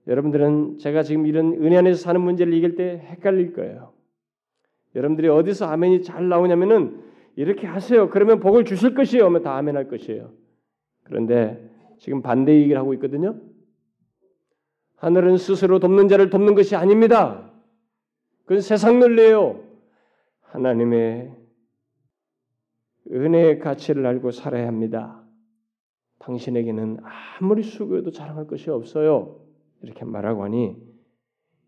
여러분들은 제가 지금 이런 은혜 안에서 사는 문제를 이길 때 헷갈릴 거예요. 여러분들이 어디서 아멘이 잘 나오냐면은 이렇게 하세요. 그러면 복을 주실 것이에요. 하면 다 아멘할 것이에요. 그런데 지금 반대 얘기를 하고 있거든요. 하늘은 스스로 돕는 자를 돕는 것이 아닙니다. 그건 세상 논리예요. 하나님의 은혜의 가치를 알고 살아야 합니다. 당신에게는 아무리 수고해도 자랑할 것이 없어요. 이렇게 말하고 하니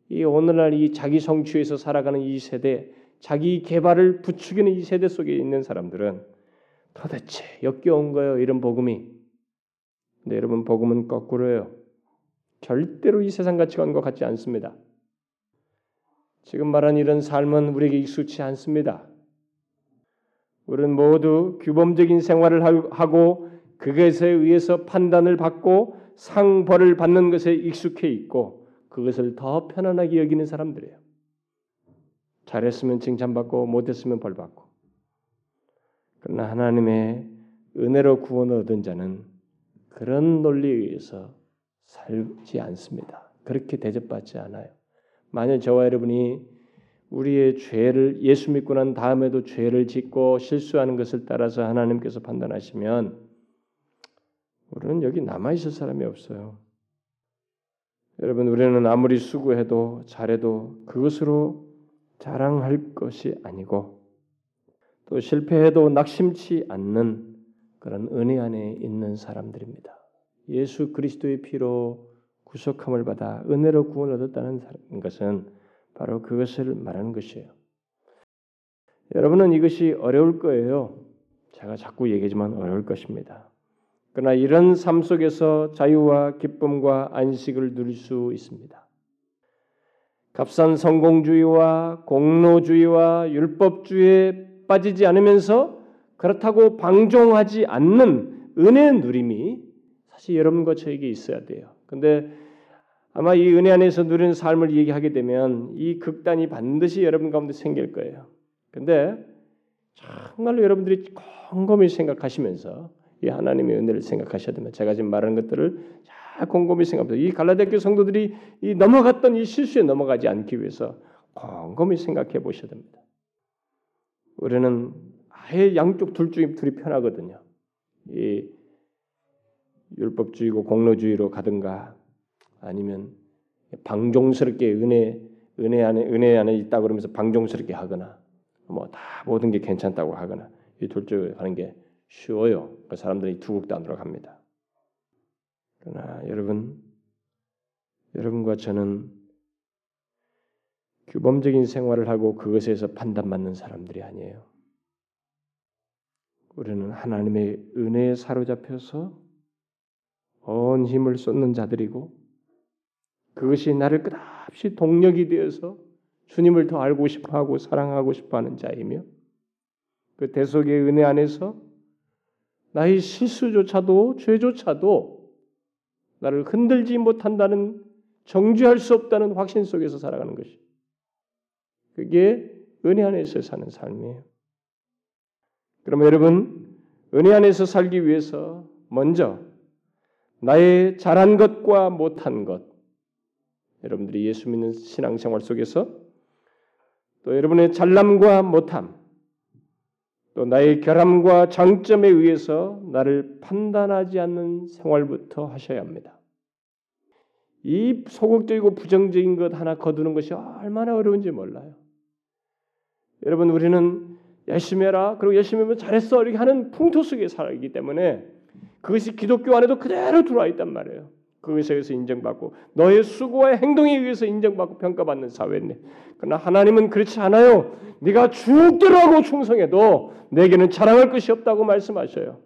이 오늘날 이 자기 성취에서 살아가는 이 세대, 자기 개발을 부추기는 이 세대 속에 있는 사람들은 도대체 역겨운 거예요. 이런 복음이. 근데 여러분 복음은 거꾸로예요. 절대로 이 세상 가치관과 같지 않습니다. 지금 말한 이런 삶은 우리에게 익숙치 않습니다. 우리는 모두 규범적인 생활을 하고 그것에 의해서 판단을 받고 상벌을 받는 것에 익숙해 있고 그것을 더 편안하게 여기는 사람들이에요. 잘했으면 칭찬받고 못했으면 벌받고. 그러나 하나님의 은혜로 구원을 얻은 자는 그런 논리에 의해서 살지 않습니다. 그렇게 대접받지 않아요. 만약 저와 여러분이 우리의 죄를 예수 믿고 난 다음에도 죄를 짓고 실수하는 것을 따라서 하나님께서 판단하시면 우리는 여기 남아 있을 사람이 없어요. 여러분 우리는 아무리 수고해도 잘해도 그것으로 자랑할 것이 아니고 또 실패해도 낙심치 않는 그런 은혜 안에 있는 사람들입니다. 예수 그리스도의 피로 구속함을 받아 은혜로 구원을 얻었다는 것은 바로 그것을 말하는 것이에요. 여러분은 이것이 어려울 거예요. 제가 자꾸 얘기하지만 어려울 것입니다. 그러나 이런 삶 속에서 자유와 기쁨과 안식을 누릴 수 있습니다. 값싼 성공주의와 공로주의와 율법주의에 빠지지 않으면서 그렇다고 방종하지 않는 은혜 누림이 사실 여러분과 저에게 있어야 돼요. 근데 아마 이 은혜 안에서 누리는 삶을 얘기하게 되면 이 극단이 반드시 여러분 가운데 생길 거예요. 근데 정말로 여러분들이 곰곰이 생각하시면서 이 하나님의 은혜를 생각하셔야 됩니다. 제가 지금 말하는 것들을 잘 곰곰이 생각합니다. 이 갈라디아 성도들이 이 넘어갔던 이 실수에 넘어가지 않기 위해서 곰곰이 생각해 보셔야 됩니다. 우리는 아예 양쪽 둘 중에 둘이 편하거든요. 이 율법주의고 공로주의로 가든가 아니면 방종스럽게 은혜 은혜 안에 은혜 안에 있다 그러면서 방종스럽게 하거나 뭐 다 모든 게 괜찮다고 하거나 이 둘 중에 하는 게 쉬워요. 그 사람들이 두 극단으로 갑니다. 그러나 여러분 여러분과 저는 규범적인 생활을 하고 그것에서 판단받는 사람들이 아니에요. 우리는 하나님의 은혜에 사로잡혀서 온 힘을 쏟는 자들이고 그것이 나를 끝없이 동력이 되어서 주님을 더 알고 싶어하고 사랑하고 싶어하는 자이며 그 대속의 은혜 안에서 나의 실수조차도 죄조차도 나를 흔들지 못한다는 정죄할 수 없다는 확신 속에서 살아가는 것이 그게 은혜 안에서 사는 삶이에요. 그러면 여러분 은혜 안에서 살기 위해서 먼저 나의 잘한 것과 못한 것 여러분들이 예수 믿는 신앙생활 속에서 또 여러분의 잘남과 못함 또 나의 결함과 장점에 의해서 나를 판단하지 않는 생활부터 하셔야 합니다. 이 소극적이고 부정적인 것 하나 거두는 것이 얼마나 어려운지 몰라요. 여러분 우리는 열심히 해라. 그리고 열심히 하면 잘했어. 이렇게 하는 풍토 속에 살기 때문에 그것이 기독교 안에도 그대로 들어와 있단 말이에요. 그것에 의해서 인정받고 너의 수고와 행동에 의해서 인정받고 평가받는 사회인데 그러나 하나님은 그렇지 않아요. 네가 죽대로 하고 충성해도 내게는 자랑할 것이 없다고 말씀하셔요.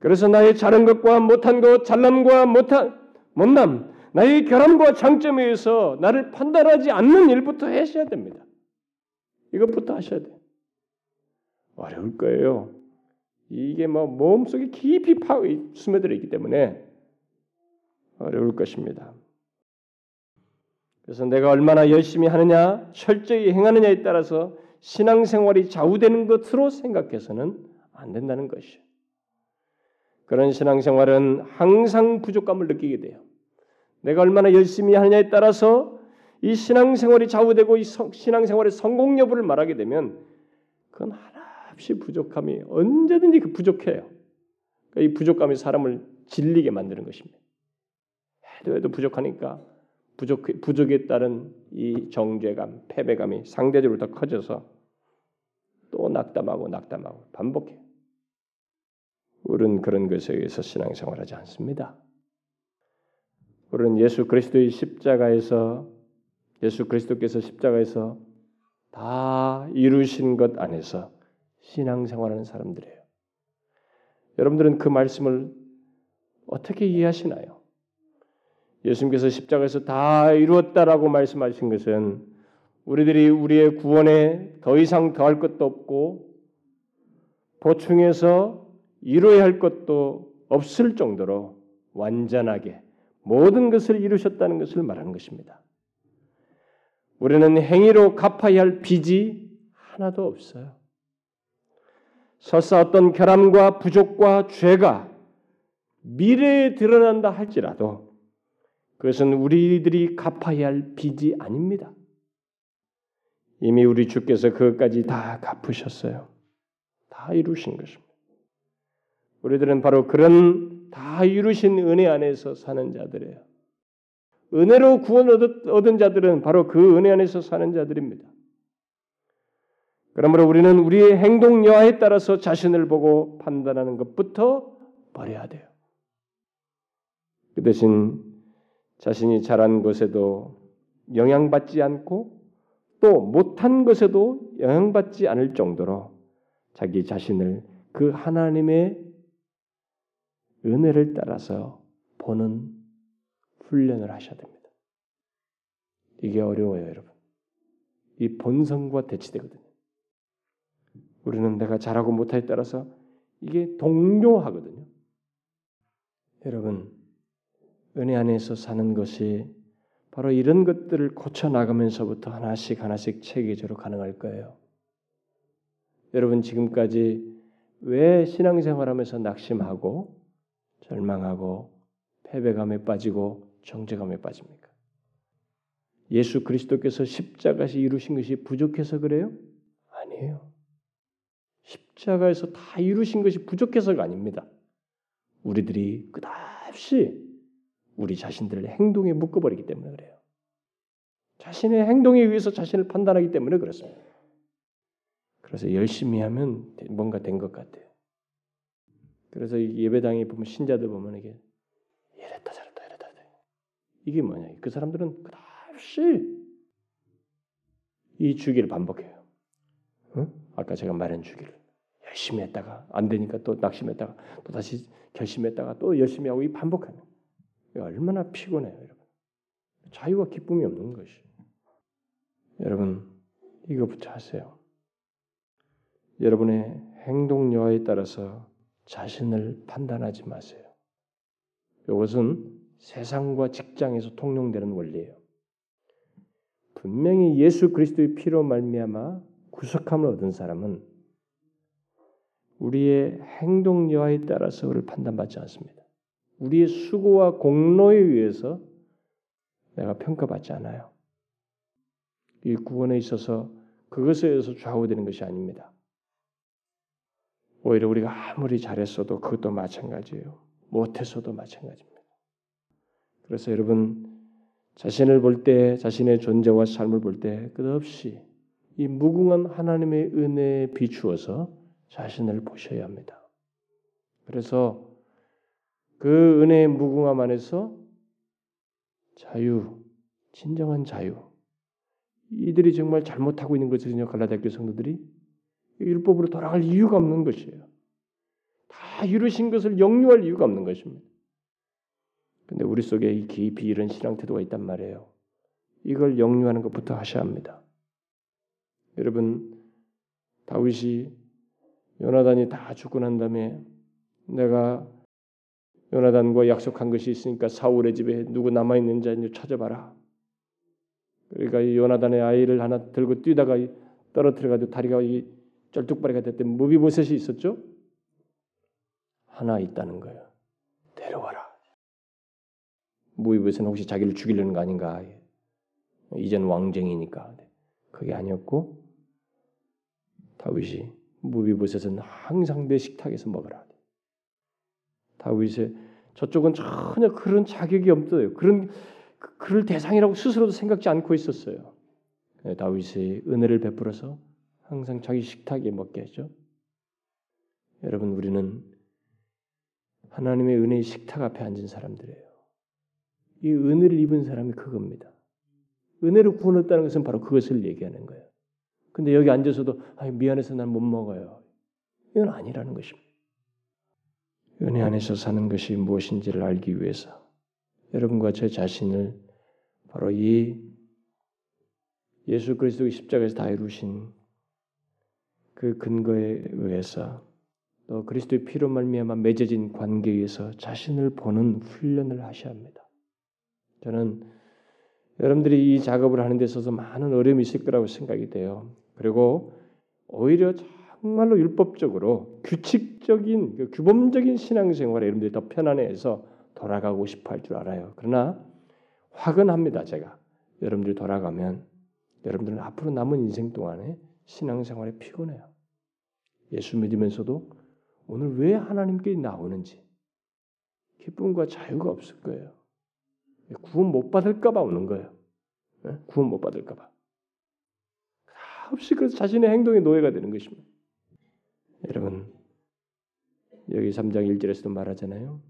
그래서 나의 잘한 것과 못한 것, 잘남과 못한 못남, 나의 결함과 장점에 의해서 나를 판단하지 않는 일부터 하셔야 됩니다. 이것부터 하셔야 돼요. 어려울 거예요. 이게 뭐 몸속에 깊이 파 스며들어 있기 때문에 어려울 것입니다. 그래서 내가 얼마나 열심히 하느냐, 철저히 행하느냐에 따라서 신앙생활이 좌우되는 것으로 생각해서는 안 된다는 것이요. 그런 신앙생활은 항상 부족감을 느끼게 돼요. 내가 얼마나 열심히 하느냐에 따라서 이 신앙생활이 좌우되고 이 신앙생활의 성공 여부를 말하게 되면 그건 하나없이 부족함이 언제든지 그 부족해요. 그러니까 이 부족감이 사람을 질리게 만드는 것입니다. 해도 해도 부족하니까 부족 부족에 따른 이 정죄감, 패배감이 상대적으로 더 커져서 또 낙담하고 낙담하고 반복해. 우리는 그런 것에 의해서 신앙생활하지 않습니다. 우리는 예수 그리스도의 십자가에서 예수 그리스도께서 십자가에서 다 이루신 것 안에서 신앙생활하는 사람들이에요. 여러분들은 그 말씀을 어떻게 이해하시나요? 예수님께서 십자가에서 다 이루었다라고 말씀하신 것은 우리들이 우리의 구원에 더 이상 더할 것도 없고 보충해서 이루어야 할 것도 없을 정도로 완전하게 모든 것을 이루셨다는 것을 말하는 것입니다. 우리는 행위로 갚아야 할 빚이 하나도 없어요. 설사 어떤 결함과 부족과 죄가 미래에 드러난다 할지라도 그것은 우리들이 갚아야 할 빚이 아닙니다. 이미 우리 주께서 그것까지 다 갚으셨어요. 다 이루신 것입니다. 우리들은 바로 그런 다 이루신 은혜 안에서 사는 자들이에요. 은혜로 구원 얻은 자들은 바로 그 은혜 안에서 사는 자들입니다. 그러므로 우리는 우리의 행동 여하에 따라서 자신을 보고 판단하는 것부터 버려야 돼요. 그 대신 자신이 잘한 것에도 영향받지 않고 또 못한 것에도 영향받지 않을 정도로 자기 자신을 그 하나님의 은혜를 따라서 보는 훈련을 하셔야 됩니다. 이게 어려워요, 여러분. 이 본성과 대치되거든요. 우리는 내가 잘하고 못하에 따라서 이게 동요하거든요. 여러분, 은혜 안에서 사는 것이 바로 이런 것들을 고쳐 나가면서부터 하나씩 하나씩 체계적으로 가능할 거예요. 여러분 지금까지 왜 신앙생활하면서 낙심하고 절망하고 패배감에 빠지고 정죄감에 빠집니까? 예수 그리스도께서 십자가에서 이루신 것이 부족해서 그래요? 아니에요. 십자가에서 다 이루신 것이 부족해서가 아닙니다. 우리들이 끝없이 우리 자신들의 행동에 묶어버리기 때문에 그래요. 자신의 행동에 의해서 자신을 판단하기 때문에 그렇습니다. 그래서 열심히 하면 뭔가 된 것 같아요. 그래서 예배당에 보면 신자들 보면 이게 이랬다 저랬다 이랬다 이게 뭐냐? 그 사람들은 끝없이 이 주기를 반복해요. 어? 아까 제가 말한 주기를 열심히 했다가 안 되니까 또 낙심했다가 또 다시 결심했다가 또 열심히 하고 이 반복하는. 얼마나 피곤해요, 여러분. 자유와 기쁨이 없는 것이. 여러분, 이거부터 하세요. 여러분의 행동 여하에 따라서 자신을 판단하지 마세요. 이것은 세상과 직장에서 통용되는 원리예요. 분명히 예수 그리스도의 피로 말미암아 구속함을 얻은 사람은 우리의 행동 여하에 따라서 를 판단받지 않습니다. 우리의 수고와 공로에 의해서 내가 평가받지 않아요. 이 구원에 있어서 그것에 의해서 좌우되는 것이 아닙니다. 오히려 우리가 아무리 잘했어도 그것도 마찬가지예요. 못했어도 마찬가지입니다. 그래서 여러분 자신을 볼 때, 자신의 존재와 삶을 볼 때 끝없이 이 무궁한 하나님의 은혜에 비추어서 자신을 보셔야 합니다. 그래서 그 은혜의 무궁함 안에서 자유, 진정한 자유. 이들이 정말 잘못하고 있는 것을요 갈라디아 성도들이 율법으로 돌아갈 이유가 없는 것이에요. 다 이루신 것을 영유할 이유가 없는 것입니다. 근데 우리 속에 이 깊이 이런 신앙 태도가 있단 말이에요. 이걸 영유하는 것부터 하셔야 합니다. 여러분 다윗이 요나단이 다 죽고 난 다음에 내가 요나단과 약속한 것이 있으니까 사울의 집에 누구 남아 있는 자 찾아봐라. 그러니까 요나단의 아이를 하나 들고 뛰다가 떨어뜨려가지고 다리가 이 쩔뚝바리가 됐던 무비보셋이 있었죠. 하나 있다는 거예요. 데려와라. 무비보셋은 혹시 자기를 죽이려는 거 아닌가? 이젠 왕정이니까 그게 아니었고 다윗이 무비보셋은 항상 내 식탁에서 먹으라. 다윗의 저쪽은 전혀 그런 자격이 없어요. 그런 그럴 대상이라고 스스로도 생각지 않고 있었어요. 네, 다윗의 은혜를 베풀어서 항상 자기 식탁에 먹게 했죠. 여러분 우리는 하나님의 은혜의 식탁 앞에 앉은 사람들이에요. 이 은혜를 입은 사람이 그겁니다. 은혜로 구원했다는 것은 바로 그것을 얘기하는 거예요. 근데 여기 앉아서도 아, 미안해서 난 못 먹어요. 이건 아니라는 것입니다. 은혜 안에서 사는 것이 무엇인지를 알기 위해서 여러분과 제 자신을 바로 이 예수 그리스도의 십자가에서 다 이루신 그 근거에 의해서 또 그리스도의 피로 말미암아 맺어진 관계에 의해서 자신을 보는 훈련을 하셔야 합니다. 저는 여러분들이 이 작업을 하는 데 있어서 많은 어려움이 있을 거라고 생각이 돼요. 그리고 오히려 정말로 율법적으로 규칙적인 그 규범적인 신앙생활에 여러분들이 더 편안해서 돌아가고 싶어 할 줄 알아요. 그러나 화근합니다. 제가 여러분들이 돌아가면 여러분들은 앞으로 남은 인생 동안에 신앙생활에 피곤해요. 예수 믿으면서도 오늘 왜 하나님께 나오는지 기쁨과 자유가 없을 거예요. 구원 못 받을까봐 오는 거예요. 네? 구원 못 받을까봐. 없이 그래서 자신의 행동의 노예가 되는 것입니다. 여러분 여기 3장 1절에서도 말하잖아요.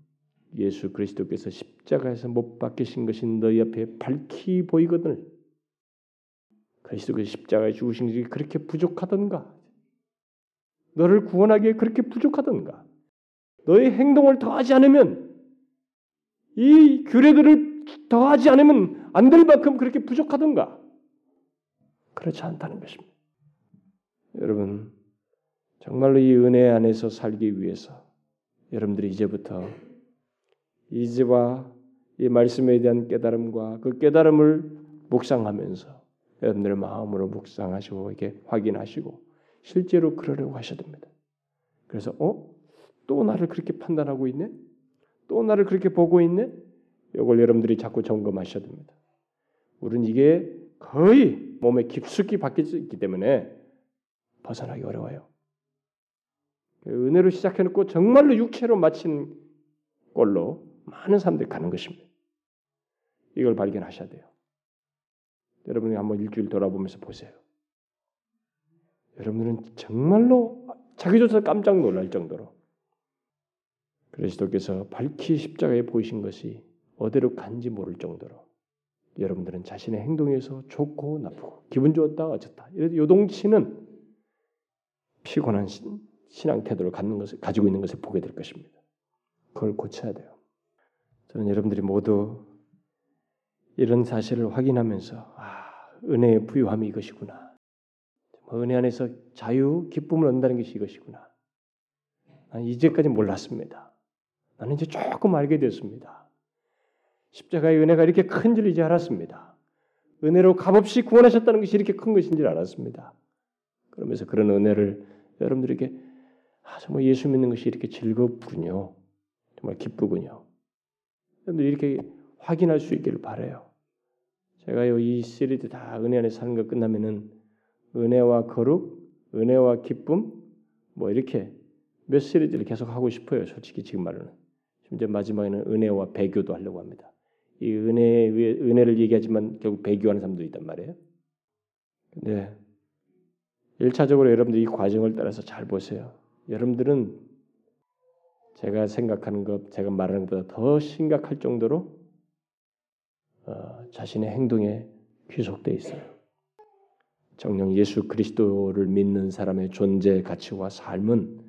예수 그리스도께서 십자가에서 못 박히신 것이 너희 앞에 밝히 보이거든. 그리스도께서 십자가에 죽으신 것이 그렇게 부족하던가? 너를 구원하기에 그렇게 부족하던가? 너의 행동을 더하지 않으면 이 규례들을 더하지 않으면 안 될 만큼 그렇게 부족하던가? 그렇지 않다는 것입니다. 여러분 정말로 이 은혜 안에서 살기 위해서 여러분들이 이제부터 이제와 이 말씀에 대한 깨달음과 그 깨달음을 묵상하면서 여러분들의 마음으로 묵상하시고 이렇게 확인하시고 실제로 그러려고 하셔야 됩니다. 그래서 어? 또 나를 그렇게 판단하고 있네? 또 나를 그렇게 보고 있네? 이걸 여러분들이 자꾸 점검하셔야 됩니다. 우리는 이게 거의 몸에 깊숙이 박혀 있기 때문에 벗어나기 어려워요. 은혜로 시작해놓고 정말로 육체로 마친 꼴로 많은 사람들이 가는 것입니다. 이걸 발견하셔야 돼요. 여러분이 한번 일주일 돌아보면서 보세요. 여러분들은 정말로 자기조차 깜짝 놀랄 정도로 그리스도께서 밝히 십자가에 보이신 것이 어디로 간지 모를 정도로 여러분들은 자신의 행동에서 좋고 나쁘고 기분 좋았다 어쨌다 요동치는 피곤한 신 앙 태도를 갖는 것을 가지고 있는 것을 보게 될 것입니다. 그걸 고쳐야 돼요. 저는 여러분들이 모두 이런 사실을 확인하면서 아, 은혜의 부유함이 이것이구나. 은혜 안에서 자유, 기쁨을 얻는다는 것이 이것이구나. 난 이제까지 몰랐습니다. 나는 이제 조금 알게 됐습니다. 십자가의 은혜가 이렇게 큰 줄 이제 알았습니다. 은혜로 값없이 구원하셨다는 것이 이렇게 큰 것인 줄 알았습니다. 그러면서 그런 은혜를 여러분들에게 아, 정말 예수 믿는 것이 이렇게 즐겁군요. 정말 기쁘군요. 여러분들 이렇게 확인할 수 있기를 바래요. 제가요 이 시리즈 다 은혜 안에 사는 거 끝나면은 은혜와 거룩, 은혜와 기쁨 뭐 이렇게 몇 시리즈를 계속 하고 싶어요. 솔직히 지금 말로는. 심지어 마지막에는 은혜와 배교도 하려고 합니다. 이 은혜 은혜를 얘기하지만 결국 배교하는 사람도 있단 말이에요. 근데 1차적으로 여러분들 이 과정을 따라서 잘 보세요. 여러분들은 제가 생각하는 것, 제가 말하는 것보다 더 심각할 정도로 어, 자신의 행동에 귀속돼 있어요. 정녕 예수 그리스도를 믿는 사람의 존재 가치와 삶은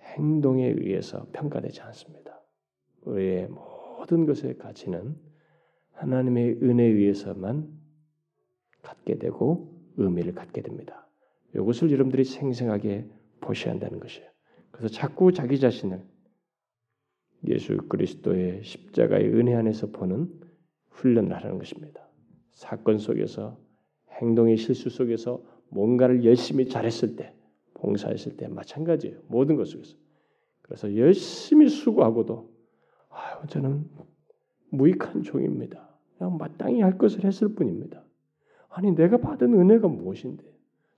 행동에 의해서 평가되지 않습니다. 우리의 모든 것의 가치는 하나님의 은혜에 의해서만 갖게 되고 의미를 갖게 됩니다. 이것을 여러분들이 생생하게 보셔야 한다는 것이에요. 그래서 자꾸 자기 자신을 예수 그리스도의 십자가의 은혜 안에서 보는 훈련을 하는 것입니다. 사건 속에서 행동의 실수 속에서 뭔가를 열심히 잘했을 때, 봉사했을 때 마찬가지예요. 모든 것 속에서. 그래서 열심히 수고하고도 아, 저는 무익한 종입니다. 그냥 마땅히 할 것을 했을 뿐입니다. 아니 내가 받은 은혜가 무엇인데?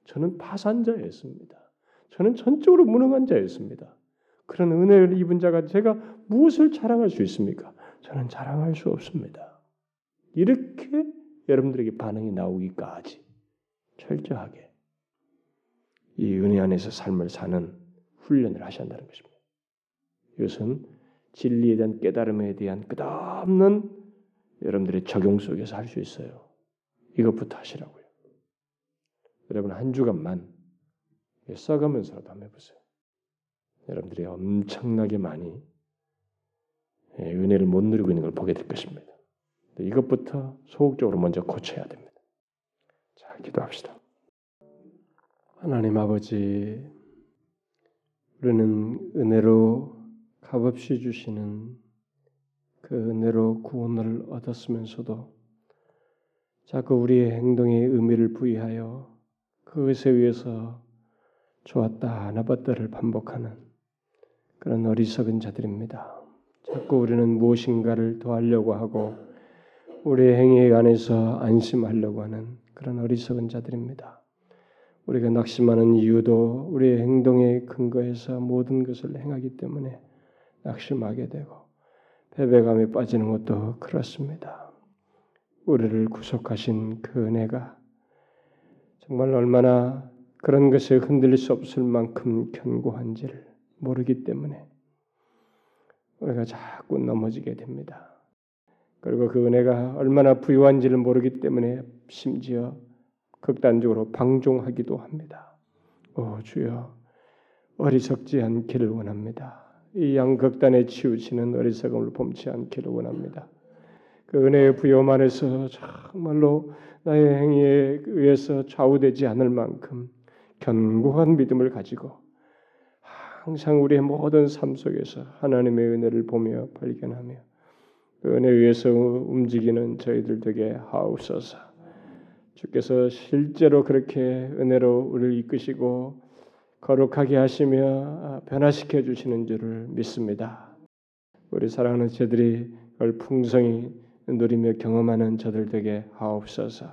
저는 파산자였습니다. 저는 전적으로 무능한 자였습니다. 그런 은혜를 입은 자가 제가 무엇을 자랑할 수 있습니까? 저는 자랑할 수 없습니다. 이렇게 여러분들에게 반응이 나오기까지 철저하게 이 은혜 안에서 삶을 사는 훈련을 하셔야 한다는 것입니다. 이것은 진리에 대한 깨달음에 대한 끝없는 여러분들의 적용 속에서 할 수 있어요. 이것부터 하시라고요. 여러분 한 주간만 써가면서라도 한번 해보세요. 여러분들이 엄청나게 많이 예, 은혜를 못 누리고 있는 걸 보게 될 것입니다. 이것부터 소극적으로 먼저 고쳐야 됩니다. 자, 기도합시다. 하나님 아버지, 우리는 은혜로 값없이 주시는 그 은혜로 구원을 얻었으면서도 자꾸 우리의 행동에 의미를 부여하여 그것에 의해서 좋았다 나빴다를 반복하는 그런 어리석은 자들입니다. 자꾸 우리는 무엇인가를 더하려고 하고 우리의 행위에 관해서 안심하려고 하는 그런 어리석은 자들입니다. 우리가 낙심하는 이유도 우리의 행동에 근거해서 모든 것을 행하기 때문에 낙심하게 되고 패배감에 빠지는 것도 그렇습니다. 우리를 구속하신 그 은혜가 정말 얼마나 그런 것에 흔들릴 수 없을 만큼 견고한지를 모르기 때문에 우리가 자꾸 넘어지게 됩니다. 그리고 그 은혜가 얼마나 부유한지를 모르기 때문에 심지어 극단적으로 방종하기도 합니다. 오 주여 어리석지 않기를 원합니다. 이 양극단에 치우치는 어리석음을 범치 않기를 원합니다. 그 은혜의 부여만 안에서 정말로 나의 행위에 의해서 좌우되지 않을 만큼 견고한 믿음을 가지고 항상 우리의 모든 삶 속에서 하나님의 은혜를 보며 발견하며 그 은혜에 의해서 움직이는 저희들 되게 하옵소서. 주께서 실제로 그렇게 은혜로 우리를 이끄시고 거룩하게 하시며 변화시켜 주시는 줄을 믿습니다. 우리 사랑하는 저들이 그걸 풍성히 누리며 경험하는 저들 되게 하옵소서.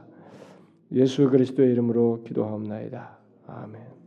예수 그리스도의 이름으로 기도하옵나이다. 아멘.